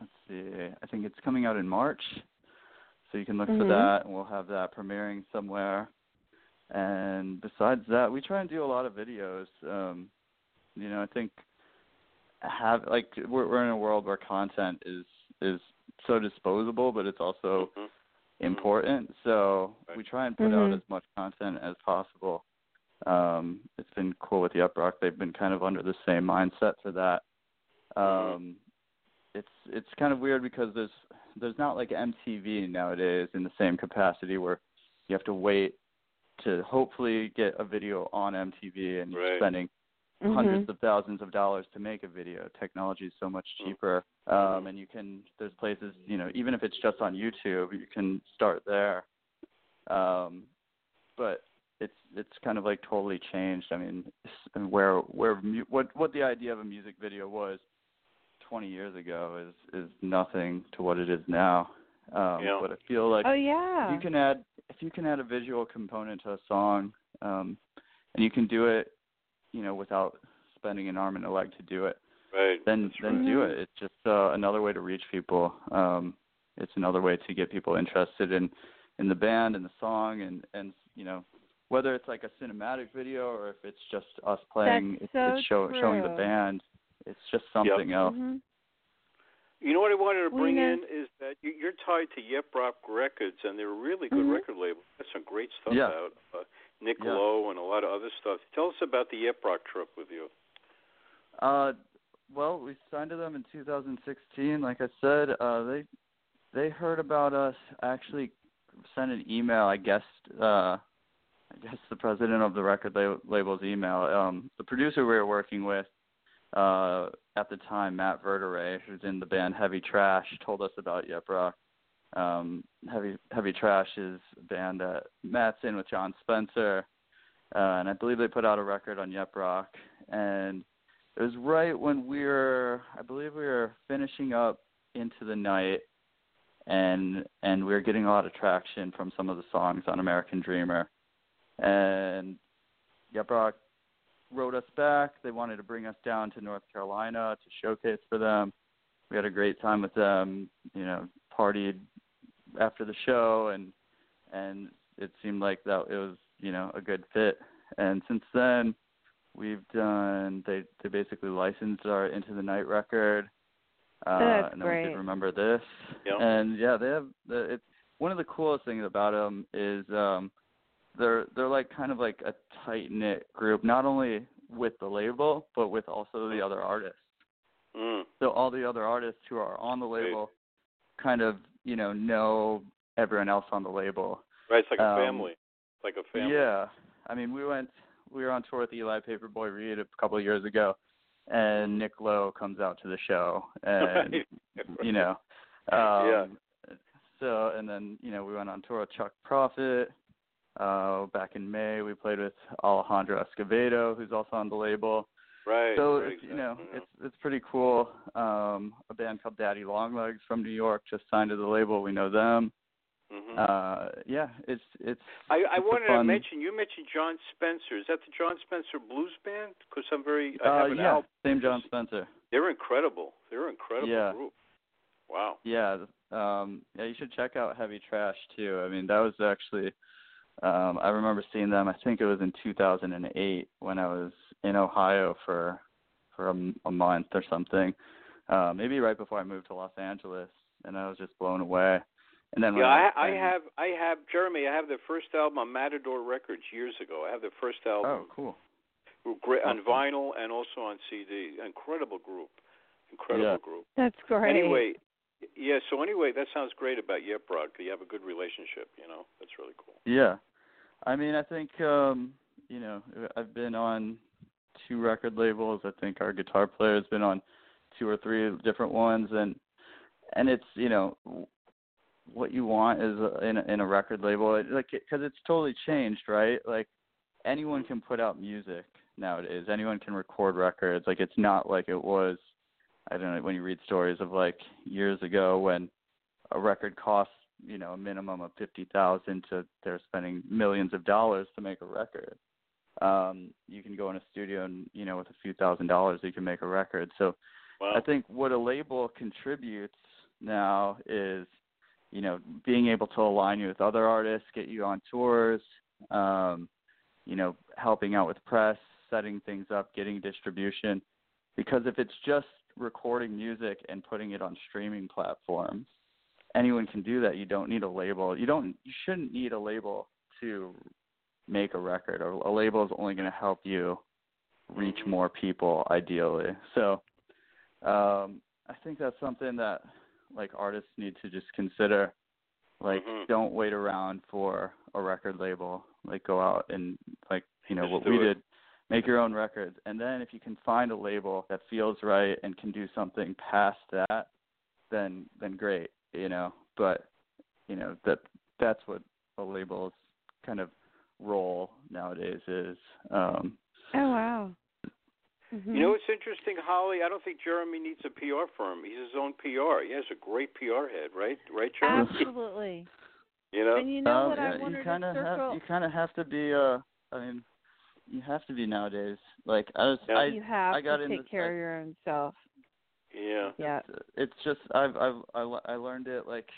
let's see. I think it's coming out in March, so you can look for Mhm. that, and we'll have that premiering somewhere. And besides that, we try and do a lot of videos. Um, you know, I think have like we're we're in a world where content is is so disposable, but it's also Mhm. Important. So we try and put out Mhm. as much content as possible. Um, it's been cool with the Yep Roc. They've been kind of under the same mindset for that. Um, it's it's kind of weird because there's there's not like MTV nowadays in the same capacity where you have to wait to hopefully get a video on MTV and you're Right. spending Mhm. hundreds of thousands of dollars to make a video. Technology is so much Mm. cheaper, um, and you can. There's places, you know, even if it's just on YouTube, you can start there. Um, but it's it's kind of like totally changed. I mean, (laughs) where where what what the idea of a music video was 20 years ago is is nothing to what it is now. Um, Yeah. But I feel like Oh yeah. you can add if you can add a visual component to a song um and you can do it you know without spending an arm and a leg to do it Right. then That's then right. do it it's just uh, another way to reach people um it's another way to get people interested in in the band and the song and and you know whether it's like a cinematic video or if it's just us playing That's it's, so it's show, showing the band it's just something else Mhm. You know what I wanted to bring you know- in is that you, you're tied to Yep Roc Records, and they're a really good Mhm. record label. There's some great stuff Yeah. out. Uh, Nick Yeah. Lowe and a lot of other stuff. Tell us about the Yep Roc trip with you. Uh, well, we signed to them in 2016. Like I said, uh, they they heard about us. Actually, sent an email. I guess uh, I guess the president of the record lab- label's email. Um, the producer we were working with uh, at the time, Matt Verta-Ray, who's in the band Heavy Trash, told us about Yep Roc. Um, Heavy Heavy Trash is a band that Matt's in with Jon Spencer, uh, and I believe they put out a record on Yep Roc. And it was right when we were, I believe we were finishing up into the night, and and we were getting a lot of traction from some of the songs on American Dreamer, and Yep Roc wrote us back. They wanted to bring us down to North Carolina to showcase for them. We had a great time with them. You know, partied after the show, and and it seemed like that it was you know a good fit. And since then, we've done they they basically licensed our Into the Night record. Uh, That's and then we great. did Remember This. Yeah. And yeah, they have the it's one of the coolest things about them is um they're they're like kind of like a tight knit group, not only with the label but with also the other artists. Mm. So all the other artists who are on the Great. label kind of you know know everyone else on the label. Right, it's like a Um, family. It's like a family. Yeah, I mean, we went, we were on tour with Eli Paperboy Reed a couple of years ago, and Nick Lowe comes out to the show, (laughs) and Right. you know, um, Yeah. So and then you know we went on tour with Chuck Prophet. Uh, back in May, we played with Alejandro Escovedo, who's also on the label. Right. So right, it's you know exactly. it's it's pretty cool. Um, a band called Daddy Longlegs from New York just signed to the label. We know them. Mhm. Uh, yeah, it's it's. I, I it's wanted to mention you mentioned Jon Spencer. Is that the Jon Spencer Blues Band? Because I'm very I Uh, yeah, album. same Jon Spencer. They're incredible. They're an incredible Yeah. group. Wow. Yeah, um, yeah, you should check out Heavy Trash too. I mean, that was actually, um, I remember seeing them. I think it was in 2008 when I was in Ohio for for a month or something. Uh, maybe right before I moved to Los Angeles, and I was just blown away. And then Yeah, I, I and- have I have Jeremy. I have the first album on Matador Records years ago. I have the first album. Oh, album cool. great, on awesome. vinyl and also on CD. Incredible group. Incredible Yeah. group. That's great. Anyway, yeah. So anyway, that sounds great about Yep Roc. You have a good relationship. You know, that's really cool. Yeah. I mean, I think um, you know, I've been on two record labels. I think our guitar player's been on two or three different ones and and it's, you know, what you want is in a, in a record label like cuz it's totally changed, right? Like anyone can put out music nowadays. Anyone can record records. Like it's not like it was I don't know when you read stories of like years ago when a record costs you know a minimum of fifty thousand to they're spending millions of dollars to make a record um you can go in a studio and you know with a few thousand dollars you can make a record. So Wow. i think what a label contributes now is you know being able to align you with other artists get you on tours um you know helping out with press setting things up getting distribution. Because if it's just recording music and putting it on streaming platforms anyone can do that. You don't need a label. You don't you shouldn't need a label to make a record. Or a label is only going to help you reach more people ideally. So um i think that's something that like artists need to just consider. Like Mhm. don't wait around for a record label. Like go out and like you know Just what we it. did make your own records. And then if you can find a label that feels right and can do something past that then then great you know. But you know that that's what a label's kind of role nowadays is um oh wow. Mhm. You know what's interesting, Holly? I don't think Jeremy needs a PR firm. He's his own PR. He has a great PR head, right? Right, Jeremy? Absolutely. You know? And you know um, what I yeah, wanted you kind of circle? have you kind of have to be uh i mean you have to be nowadays like i was Yeah. i you have I got to in take care I- of your own self. Yeah. Yeah. it's just I've I've I, I learned it like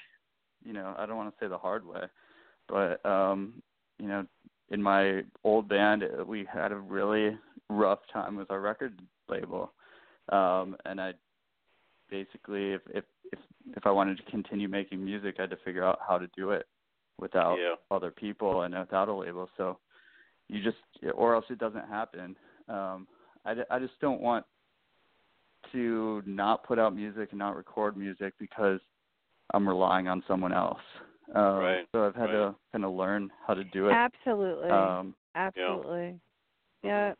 you know I don't want to say the hard way, but um you know in my old band uh, we had a really rough time with our record label, um and I basically if if if if I wanted to continue making music I had to figure out how to do it without Yeah. other people and without a label so you just or else it doesn't happen um I I just don't want to not put out music and not record music because I'm relying on someone else. Um, Right, So I've had right. to kind of learn how to do it. Absolutely. Um, Absolutely. Yeah.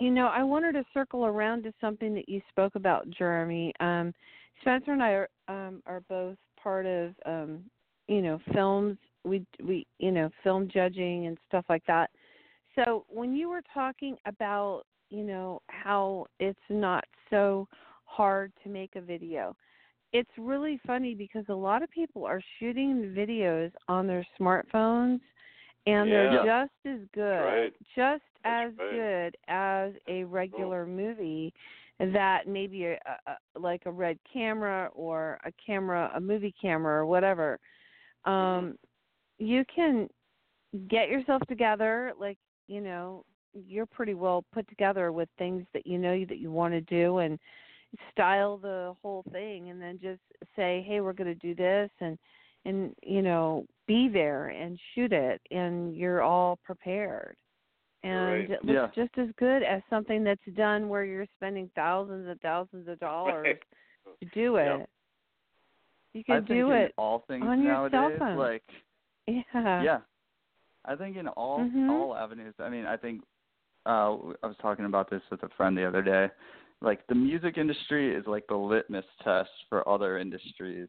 You know, I wanted to circle around to something that you spoke about, Jeremy. Um, Spencer and I are um, are both part of um, you know films. We we you know film judging and stuff like that. So when you were talking about you know how it's not so hard to make a video, it's really funny because a lot of people are shooting videos on their smartphones and they're just as good, right. just That's as right. good as a regular movie that maybe a, a, like a red camera or a camera, a movie camera or whatever. Um, you can get yourself together, like you know, you're pretty well put together with things that you know that you want to do and style the whole thing and then just say hey we're going to do this and and you know be there and shoot it and you're all prepared and Right. it looks Yeah. just as good as something that's done where you're spending thousands and thousands of dollars Right. to do it Yeah. You can I think do in it all things on your cell nowadays, phone. like yeah. yeah. I think in all Mhm. all avenues. I mean, I think uh I was talking about this with a friend the other day. Like the music industry is like the litmus test for other industries.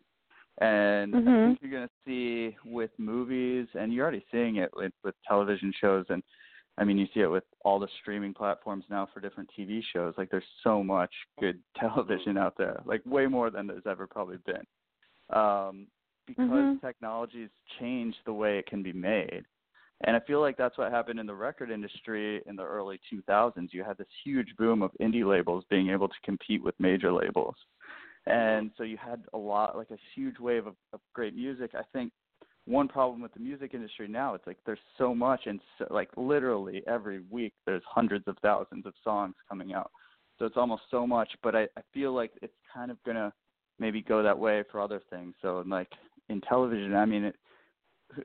And I Mhm. think you're going to see with movies and you're already seeing it with with television shows and I mean, you see it with all the streaming platforms now for different TV shows. Like there's so much good (laughs) television out there. Like way more than there's ever probably been. Um because Mhm. technology's changed the way it can be made. And I feel like that's what happened in the record industry in the early 2000s. You had this huge boom of indie labels being able to compete with major labels. And so you had a lot, like a huge wave of, of great music. I think one problem with the music industry now, it's like there's so much, and so, like literally every week there's hundreds of thousands of songs coming out. So it's almost so much, but I, I feel like it's kind of gonna maybe go that way for other things. So like in television, I mean, it,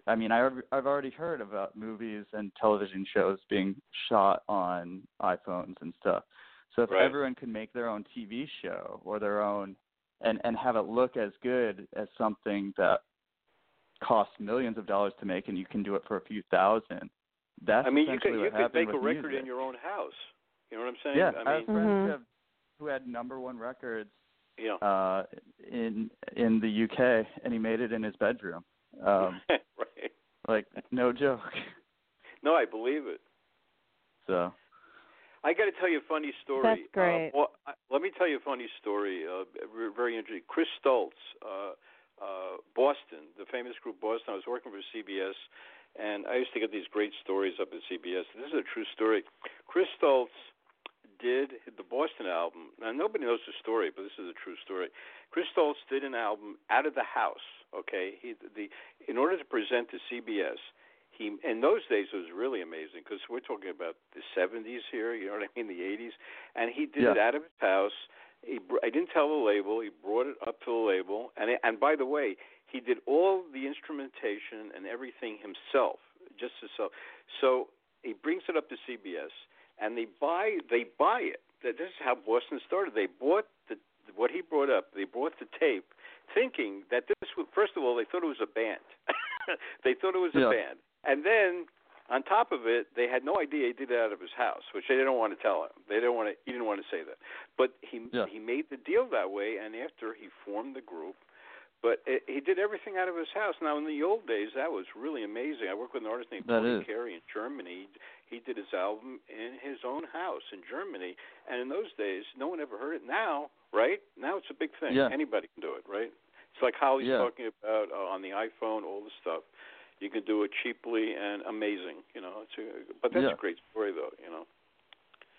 I mean, I, I've already heard about movies and television shows being shot on iPhones and stuff. So if Right. everyone could make their own TV show or their own, and and have it look as good as something that costs millions of dollars to make, and you can do it for a few thousand. That's I mean, you essentially could you what could make a record music. in your own house. You know what I'm saying? Yeah, I I mean, have friends Mhm. who, have, who had number one records yeah. uh in in the UK, and he made it in his bedroom. Um, (laughs) right. like no joke. No, I believe it. So I got to tell you a funny story. That's great. Uh, well, I, let me tell you a funny story. Uh, very interesting. Chris Stoltz, uh, uh, Boston, the famous group Boston. I was working for CBS, and I used to get these great stories up at CBS. This is a true story. Chris Stoltz did the Boston album. Now nobody knows the story, but this is a true story. Chris Stoltz did an album out of the house. Okay, he the in order to present to CBS, he in those days it was really amazing because we're talking about the 70s here. You know what I mean? The 80s, and he did it out of his house. He I didn't tell the label. He brought it up to the label, and and by the way, he did all the instrumentation and everything himself, just himself. So he brings it up to CBS, and they buy they buy it. That This is how Boston started. They bought the what he brought up. They bought the tape, thinking that this was first of all they thought it was a band. (laughs) they thought it was Yeah. a band, and then on top of it, they had no idea he did it out of his house, which they didn't want to tell him. They didn't want to. He didn't want to say that. But he Yeah. he made the deal that way, and after he formed the group, but it, he did everything out of his house. Now, in the old days, that was really amazing. I worked with an artist named That Tony. Carey in Germany. He did his album in his own house in Germany, and in those days, no one ever heard it. Now, right now, it's a big thing. Yeah. Anybody can do it, right? It's like Holly's Yeah. talking about uh, on the iPhone, all this stuff. You can do it cheaply and amazing. You know, it's a, but that's Yeah. a great story, though. You know.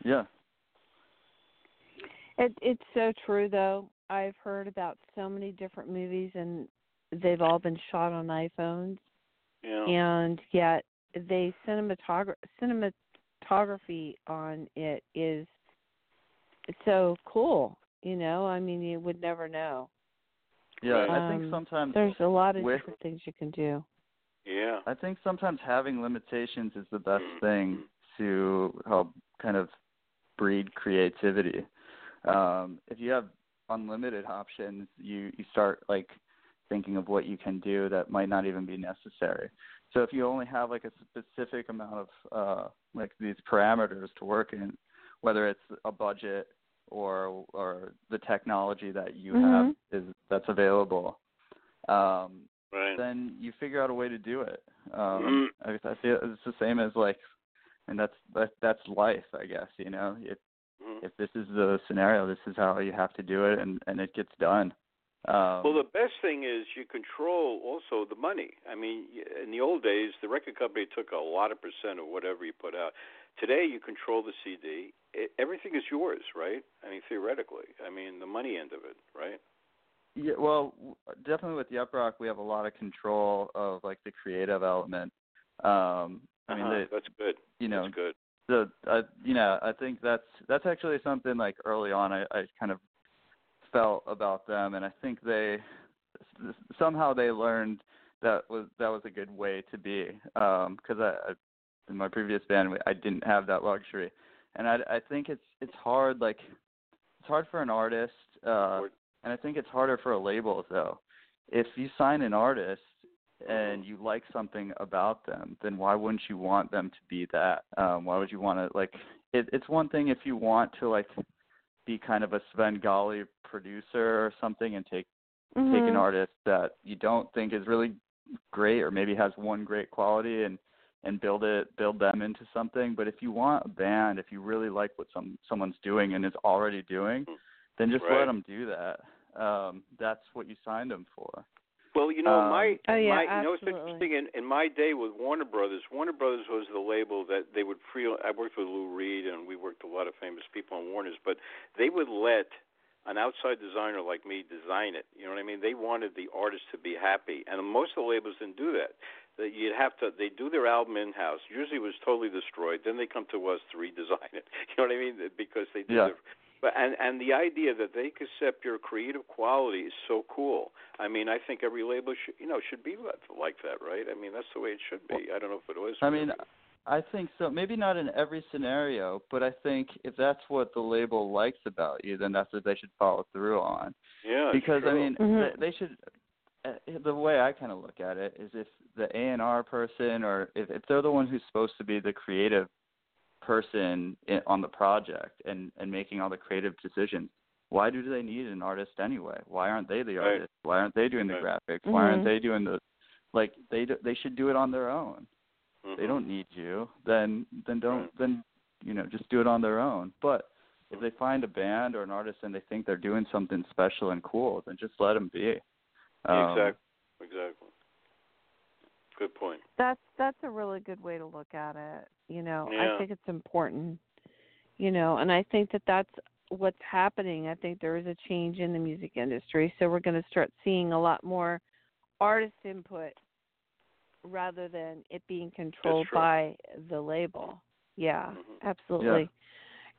yeah, It it's so true though. I've heard about so many different movies and they've all been shot on iPhones Yeah. and yet they cinematogra- cinematography on it is so cool, you know? I mean, you would never know. yeah. Right. I think Um, sometimes There's a lot of with- different things you can do. Yeah. I think sometimes having limitations is the best Mm-hmm. thing to help kind of breed creativity. Um, if you have unlimited options, you you start like thinking of what you can do that might not even be necessary. So if you only have like a specific amount of uh, like these parameters to work in, whether it's a budget or or the technology that you have Mhm. is that's available, um, Right. then you figure out a way to do it. Um, I, I feel it's the same as like, and that's that, that's life, I guess. You know, if Mhm. if this is the scenario, this is how you have to do it, and and it gets done. Um, Well, the best thing is you control also the money. I mean, in the old days, the record company took a lot of percent of whatever you put out. Today, you control the CD. It, everything is yours, right? I mean, theoretically. I mean, the money end of it, right? yeah, well, definitely with the Yep Roc, we have a lot of control of like the creative element. Um, I mean, Uh-huh, the, that's good. you know, that's good. The I you know I think that's that's actually something like early on I, I kind of felt about them, and I think they somehow they learned that was that was a good way to be because I, I in my previous band I didn't have that luxury, and I I think it's it's hard like it's hard for an artist uh and I think it's harder for a label though. If you sign an artist and you like something about them, then why wouldn't you want them to be that? Um, why would you want to like? It, it's one thing if you want to like be kind of a Svengali producer or something and take mm-hmm. take an artist that you don't think is really great or maybe has one great quality and and build it build them into something but if you want a band if you really like what some someone's doing and is already doing then just right. let them do that um that's what you signed them for well, you know, Um, my, Oh, yeah, my, you know, it's interesting. In, in my day with Warner Brothers, Warner Brothers was the label that they would free. I worked with Lou Reed, and we worked with a lot of famous people on Warner's, but they would let an outside designer like me design it. You know what I mean? They wanted the artist to be happy, and most of the labels didn't do that. That you'd have to. They do their album in house. Usually, it was totally destroyed. Then they come to us to redesign it. (laughs) You know what I mean? Because they did Yeah. their but and and the idea that they could accept your creative quality is so cool. I mean, I think every label should you know should be like like that, right? I mean, that's the way it should be. I don't know if it was. I mean, I think so. Maybe not in every scenario, but I think if that's what the label likes about you, then that's what they should follow through on. yeah, it's because I true. mean, Mhm. they, they should. Uh, the way I kind of look at it is if the A and R person, or if, if they're the one who's supposed to be the creative person in, on the project and and making all the creative decisions, why do they need an artist anyway? Why aren't they the Right. artist? Why aren't they doing the Right. graphics? Why aren't Mhm. they doing the like they do, they should do it on their own. Mhm. They don't need you. Then then don't Right. then you know just do it on their own. But if they find a band or an artist and they think they're doing something special and cool, then just let them be. Um, exactly, exactly. Good point. That's that's a really good way to look at it. You know, Yeah. I think it's important. You know, and I think that that's what's happening. I think there is a change in the music industry, so we're going to start seeing a lot more artist input rather than it being controlled by the label. Yeah, Mhm. absolutely.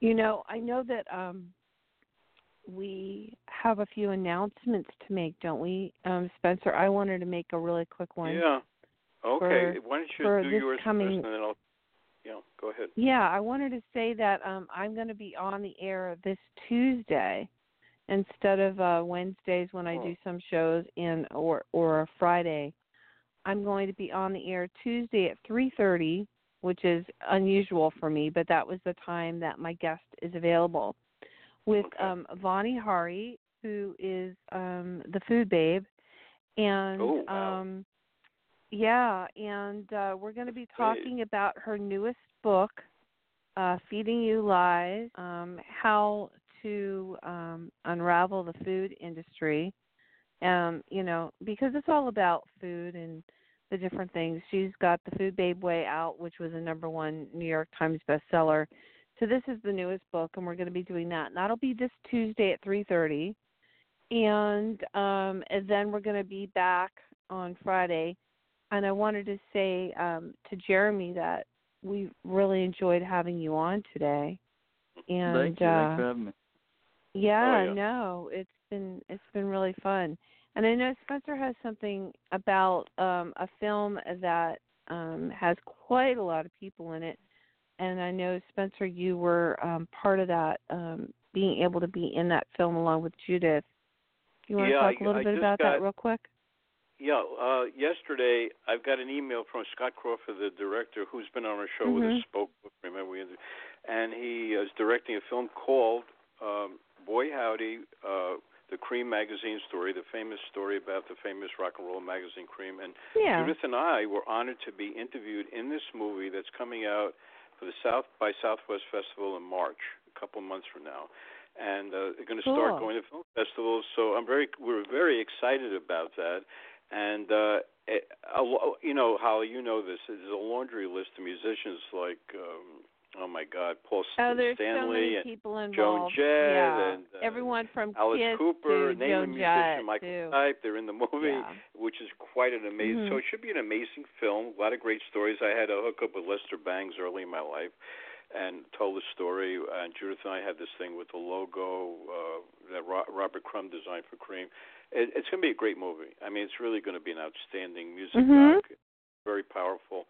You know, I know that um we have a few announcements to make, don't we, um, Spencer? I wanted to make a really quick one. Yeah. Okay. for- Why don't you for do yours coming- first, and then I'll. Yeah. Go ahead. Yeah, I wanted to say that um, I'm going to be on the air this Tuesday instead of uh, Wednesdays when I Oh. do some shows in or or a Friday. I'm going to be on the air Tuesday at 3:30, which is unusual for me, but that was the time that my guest is available with Okay. um Vani Hari, who is um the food babe and Oh, wow. um yeah, and uh, we're going to be talking about her newest book, uh, Feeding You Lies um, How to um, Unravel the Food Industry. Um, you know, because it's all about food and the different things. She's got The Food Babe Way out, which was a number one New York Times bestseller. So this is the newest book, and we're going to be doing that. And that'll be this Tuesday at 3.30. And, um, and then we're going to be back on Friday and I wanted to say um, to Jeremy that we really enjoyed having you on today. And Thank you. uh, Thanks for having me. yeah, Oh, yeah. no, it's been it's been really fun. And I know Spencer has something about um a film that um has quite a lot of people in it. And I know Spencer you were um part of that um being able to be in that film along with Judith. You want Yeah, to talk I- a little I bit about got- that real quick? Yeah, uh, yesterday I've got an email from Scott Crawford, the director, who's been on our show with us, Mhm. spoke remember, we and he is directing a film called um, Boy Howdy, uh, the Creem magazine story, the famous story about the famous rock and roll magazine Creem. And Yeah. Judith and I were honored to be interviewed in this movie that's coming out for the South by Southwest Festival in March, a couple months from now. And uh, they're going to Cool. start going to film festivals, so I'm very we're very excited about that. And uh, it, a, you know, Holly, you know this. There's a laundry list of musicians like, um, oh my God, Paul Oh, so Stanley many and people involved. Joan Jett yeah. and, uh, everyone from Alice Kiss Cooper, to name Joan a musician, Jett Michael too. Stipe. They're in the movie, Yeah. which is quite an amazing. Mhm. So it should be an amazing film. A lot of great stories. I had a hookup with Lester Bangs early in my life, and told the story. And Judith and I had this thing with the logo uh, that Ro- Robert Crumb designed for Creem. It, it's going to be a great movie. I mean, it's really going to be an outstanding music Mhm. doc. Very powerful.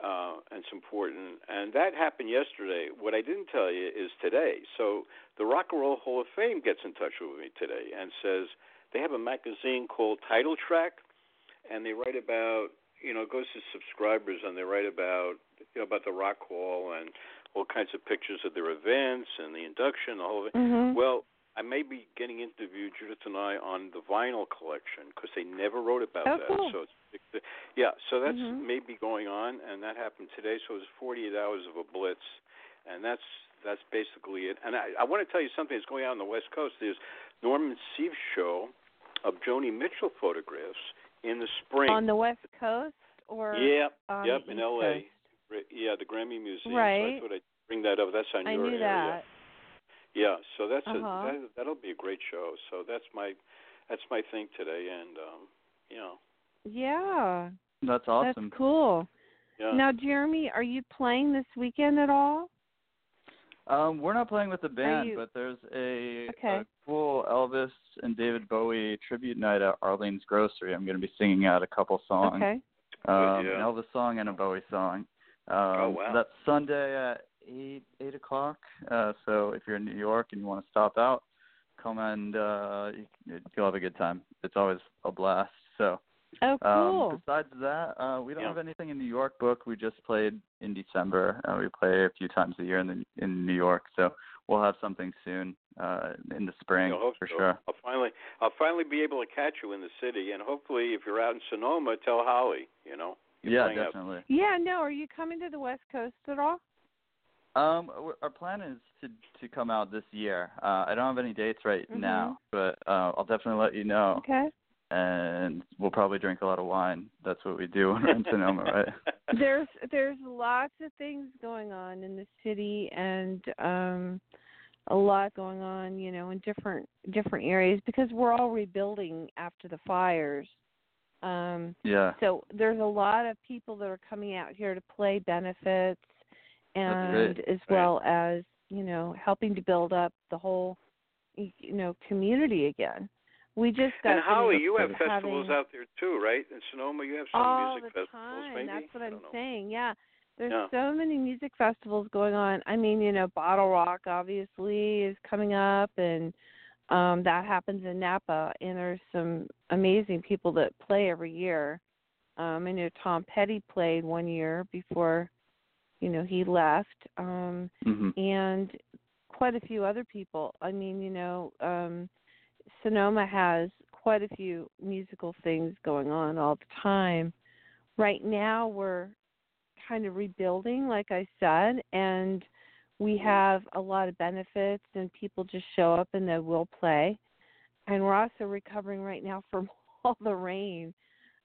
Uh, and it's important. And that happened yesterday. What I didn't tell you is today. So the Rock and Roll Hall of Fame gets in touch with me today and says they have a magazine called Title Track, and they write about you know it goes to subscribers and they write about you know about the Rock Hall and all kinds of pictures of their events and the induction, the whole. Mhm. Well, I may be getting interviewed Judith and I on the vinyl collection because they never wrote about Oh, that. cool. So it's yeah, so that's Mhm. maybe going on, and that happened today. So it was 48 hours of a blitz, and that's that's basically it. And I, I want to tell you something that's going on on the West Coast. There's Norman Seeff's show of Joni Mitchell photographs in the spring. on the West Coast or yeah, yep, in L.A. Coast? Yeah, the Grammy Museum. So Right. I thought I'd bring that up. That's on I your knew area. that. Yeah, so that's Uh-huh. a, that, that'll be a great show. So that's my that's my thing today, and um, you know, Yeah. That's awesome. That's cool. yeah. Now, Jeremy, are you playing this weekend at all? Um, we're not playing with the band, you- but there's a, Okay. a cool Elvis and David Bowie tribute night at Arlene's Grocery. I'm going to be singing out a couple songs, Okay. um, yeah. an Elvis song and a Bowie song. Um, Oh, wow. That's Sunday at eight eight o'clock. Uh, so if you're in New York and you want to stop out, come and uh, you, you'll have a good time. It's always a blast. So Oh, cool. um, besides that, uh, we don't Yeah. have anything in New York book. We just played in December. Uh, we play a few times a year in the, in New York, so we'll have something soon uh, in the spring hope for so. sure. I'll finally I'll finally be able to catch you in the city, and hopefully, if you're out in Sonoma, tell Holly. You know. Yeah, playing out- definitely. yeah, no, are you coming to the West Coast at all? Um, our plan is to to come out this year. Uh, I don't have any dates right Mhm. now, but uh, I'll definitely let you know. Okay. And we'll probably drink a lot of wine. That's what we do when we're in (laughs) Sonoma, right? There's there's lots of things going on in the city and um a lot going on, you know, in different different areas because we're all rebuilding after the fires. Um Yeah. so there's a lot of people that are coming out here to play benefits and as Right. well as you know helping to build up the whole you know community again we just got and Holly, you have festivals out there too, right? In Sonoma, you have some all music the festivals, time maybe. that's what i'm know. saying yeah there's Yeah. so many music festivals going on i mean you know BottleRock obviously is coming up and um that happens in napa and there's some amazing people that play every year um i know tom petty played one year before you know he left um hmm and quite a few other people. I mean you know um sonoma has quite a few musical things going on all the time. Right now we're kind of rebuilding like i said and we have a lot of benefits and people just show up and they will play. And we're also recovering right now from (laughs) all the rain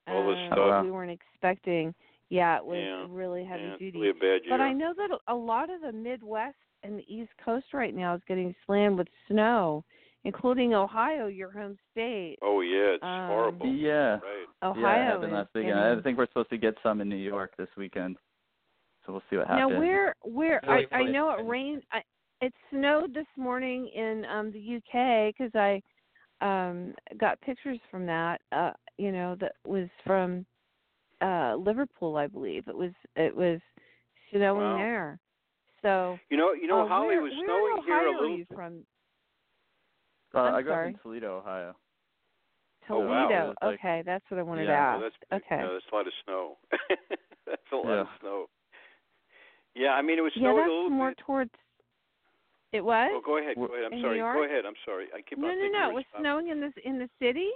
All the um, stuff. We weren't expecting yeah it was Yeah. really heavy yeah, duty really a bad year. but I know that a lot of the Midwest and the East Coast right now is getting slammed with snow, including Ohio, your home state. Oh yeah, it's Um, horrible. Yeah. Right. Ohio yeah, it happened is last weekend. getting- I think we're supposed to get some in New York this weekend, so we'll see what happens. now where where Really, I I know it rained. I, it snowed this morning in um the UK because I um got pictures from that. Uh, you know that was from uh Liverpool, I believe. It was it was snowing Wow. there. So You know, you know, uh, Holly where, was where snowing in here a little. are you from? uh, I'm I grew up in Toledo, Ohio. Oh, wow. Toledo. Like- okay, that's what I wanted Yeah, to Oh, ask. that's big. okay. No, that's a lot of snow. (laughs) that's a lot of snow. Yeah, I mean it was yeah, that's a little more bit. towards. It was. Oh, go ahead. Go ahead. I'm in sorry. Go ahead. I'm sorry. I keep no, on no, thinking no. It was stopping. snowing in the in the city.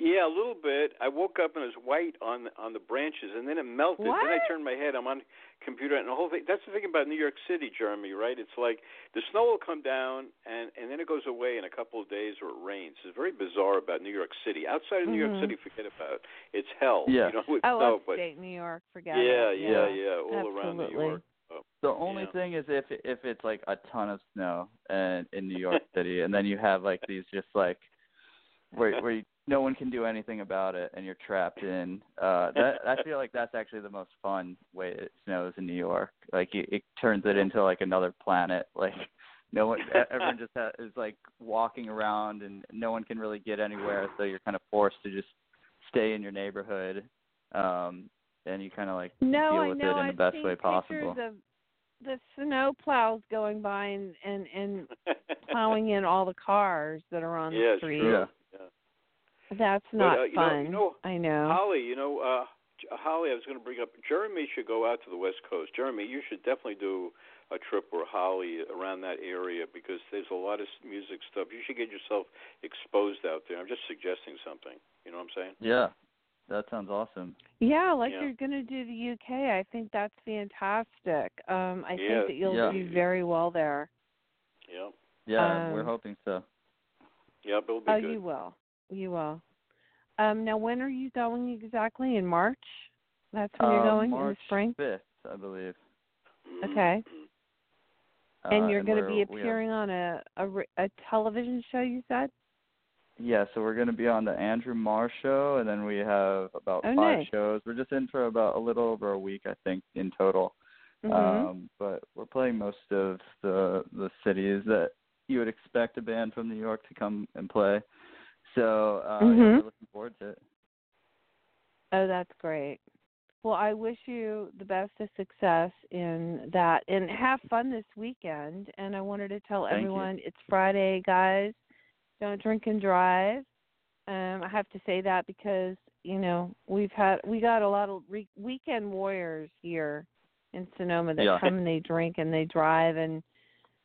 Yeah, a little bit. I woke up and it was white on the, on the branches, and then it melted. Then I turned my head. I'm on computer, and the whole thing. That's the thing about New York City, Jeremy. Right? It's like the snow will come down, and and then it goes away in a couple of days, or it rains. It's very bizarre about New York City. Outside of New York Mhm. City, forget about. it. It's hell. Yeah. You know, with Oh, snow, but New York. Forget yeah, it. yeah, yeah, all around New Absolutely. York. So, The only Yeah. thing is if if it's like a ton of snow and in New (laughs) York City, and then you have like these just like where where you, no one can do anything about it, and you're trapped in. Uh, that I feel like that's actually the most fun way it snows in New York. Like it, it turns it into like another planet. (laughs) Like no one, everyone just ha- is like walking around, and no one can really get anywhere. So you're kind of forced to just stay in your neighborhood. Um, and you kind of like No, deal I with know. it in I've the best seen way possible. pictures of the snow plows going by and and and (laughs) plowing in all the cars that are on yeah, the street. True. Yeah. yeah. That's not but, uh, you fun. Know, you know, I know. Holly, you know, uh, Holly, I was going to bring up. Jeremy should go out to the West Coast. Jeremy, you should definitely do a trip or Holly around that area because there's a lot of music stuff. You should get yourself exposed out there. I'm just suggesting something. You know what I'm saying? Yeah, that sounds awesome. Yeah, like Yeah. you're going to do the UK. I think that's fantastic. Um, I Yeah, think that you'll yeah. do very well there. Yeah. Yeah, we're Um, hoping so. Yeah, it'll be Oh, good. you will. You will. Um, now, when are you going exactly? In March? That's when you're Uh, going March in the spring. fifth, I believe. Okay. (clears throat) Uh, and you're going to be we have- appearing a a, a television show. You said. Yeah, so we're going to be on the Andrew Marr show, and then we have about Oh, five nice. shows. We're just in for about a little over a week, I think, in total. Mhm. Um, but we're playing most of the the cities that you would expect a band from New York to come and play. So uh, yeah, Mhm. we're looking forward to it. Oh, that's great. Well, I wish you the best of success in that and have fun this weekend. And I wanted to tell Thank you. everyone it's Friday, guys. Don't drink and drive. Um, I have to say that because you know we've had we got a lot of re- weekend warriors here in Sonoma that Yeah. come and they drink and they drive and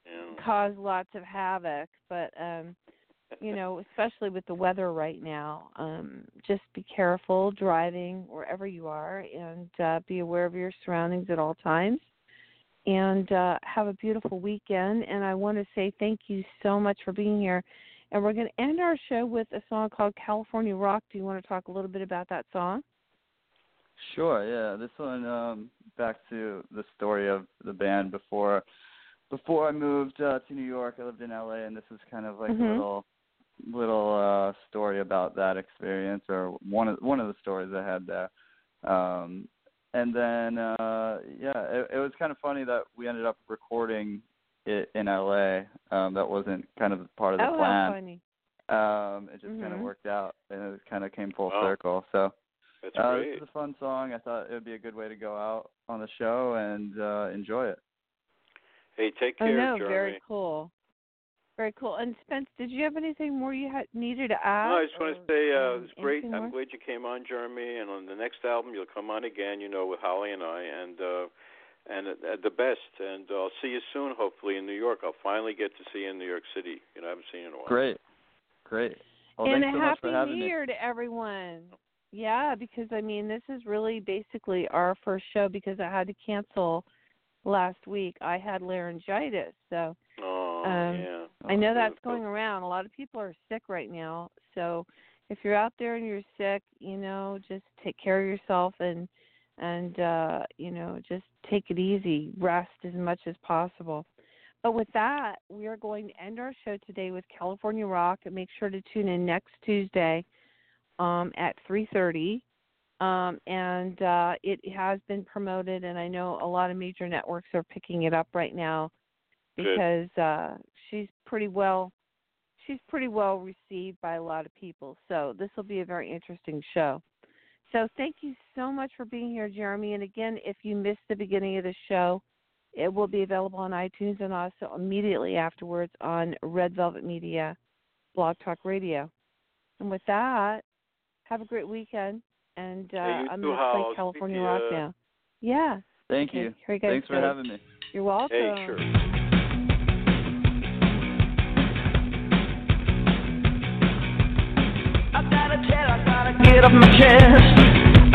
Yeah. cause lots of havoc. But um, you know, especially with the weather right now, um, just be careful driving wherever you are and uh, be aware of your surroundings at all times. And uh, have a beautiful weekend. And I want to say thank you so much for being here. And we're going to end our show with a song called California Rock. Do you want to talk a little bit about that song? Sure, yeah. This one um back to the story of the band before before I moved uh, to New York, I lived in LA and this is kind of like Mhm. a little little uh story about that experience or one of one of the stories I had there. Um and then uh yeah, it, it was kind of funny that we ended up recording it in LA. Um that wasn't kind of part of the oh, plan. how funny. Um it just kind Mhm. of worked out and it kind of came full Wow. circle. So That's uh, great. this is a fun song. I thought it would be a good way to go out on the show and uh enjoy it. Hey, take care, Oh, care, no, Jeremy. very cool. Very cool. And Spence, did you have anything more you had needed to add? No, I just want to say uh, it's great. anything I'm more? glad you came on, Jeremy. And on the next album, you'll come on again. You know, with Holly and I, and uh, and at, at the best. And I'll see you soon, hopefully in New York. I'll finally get to see you in New York City. You know, I haven't seen you in a while. Great. Great. Well, and thanks a so much happy for having New me. Year to everyone. Yeah, because I mean, this is really basically our first show because I had to cancel last week. I had laryngitis, so Um, yeah. I know that's going around. A lot of people are sick right now. So if you're out there and you're sick, you know, just take care of yourself and and uh, you know, just take it easy. Rest as much as possible. But with that, we are going to end our show today with California Rock and make sure to tune in next Tuesday um at 3:30. Um and uh it has been promoted and I know a lot of major networks are picking it up right now Good. because uh she's pretty well she's pretty well received by a lot of people. So this will be a very interesting show. So thank you so much for being here, Jeremy. And again, if you missed the beginning of the show, it will be available on iTunes and also immediately afterwards on Red Velvet Media Blog Talk Radio. And with that, have a great weekend. And uh, Hey, I'm too, going to play California Rock now. Yeah. Thank Okay, you. here you go, Thanks for having me. You're welcome. Hey, sure. Get off my chest.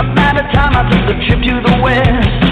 About the time I took a trip to the west.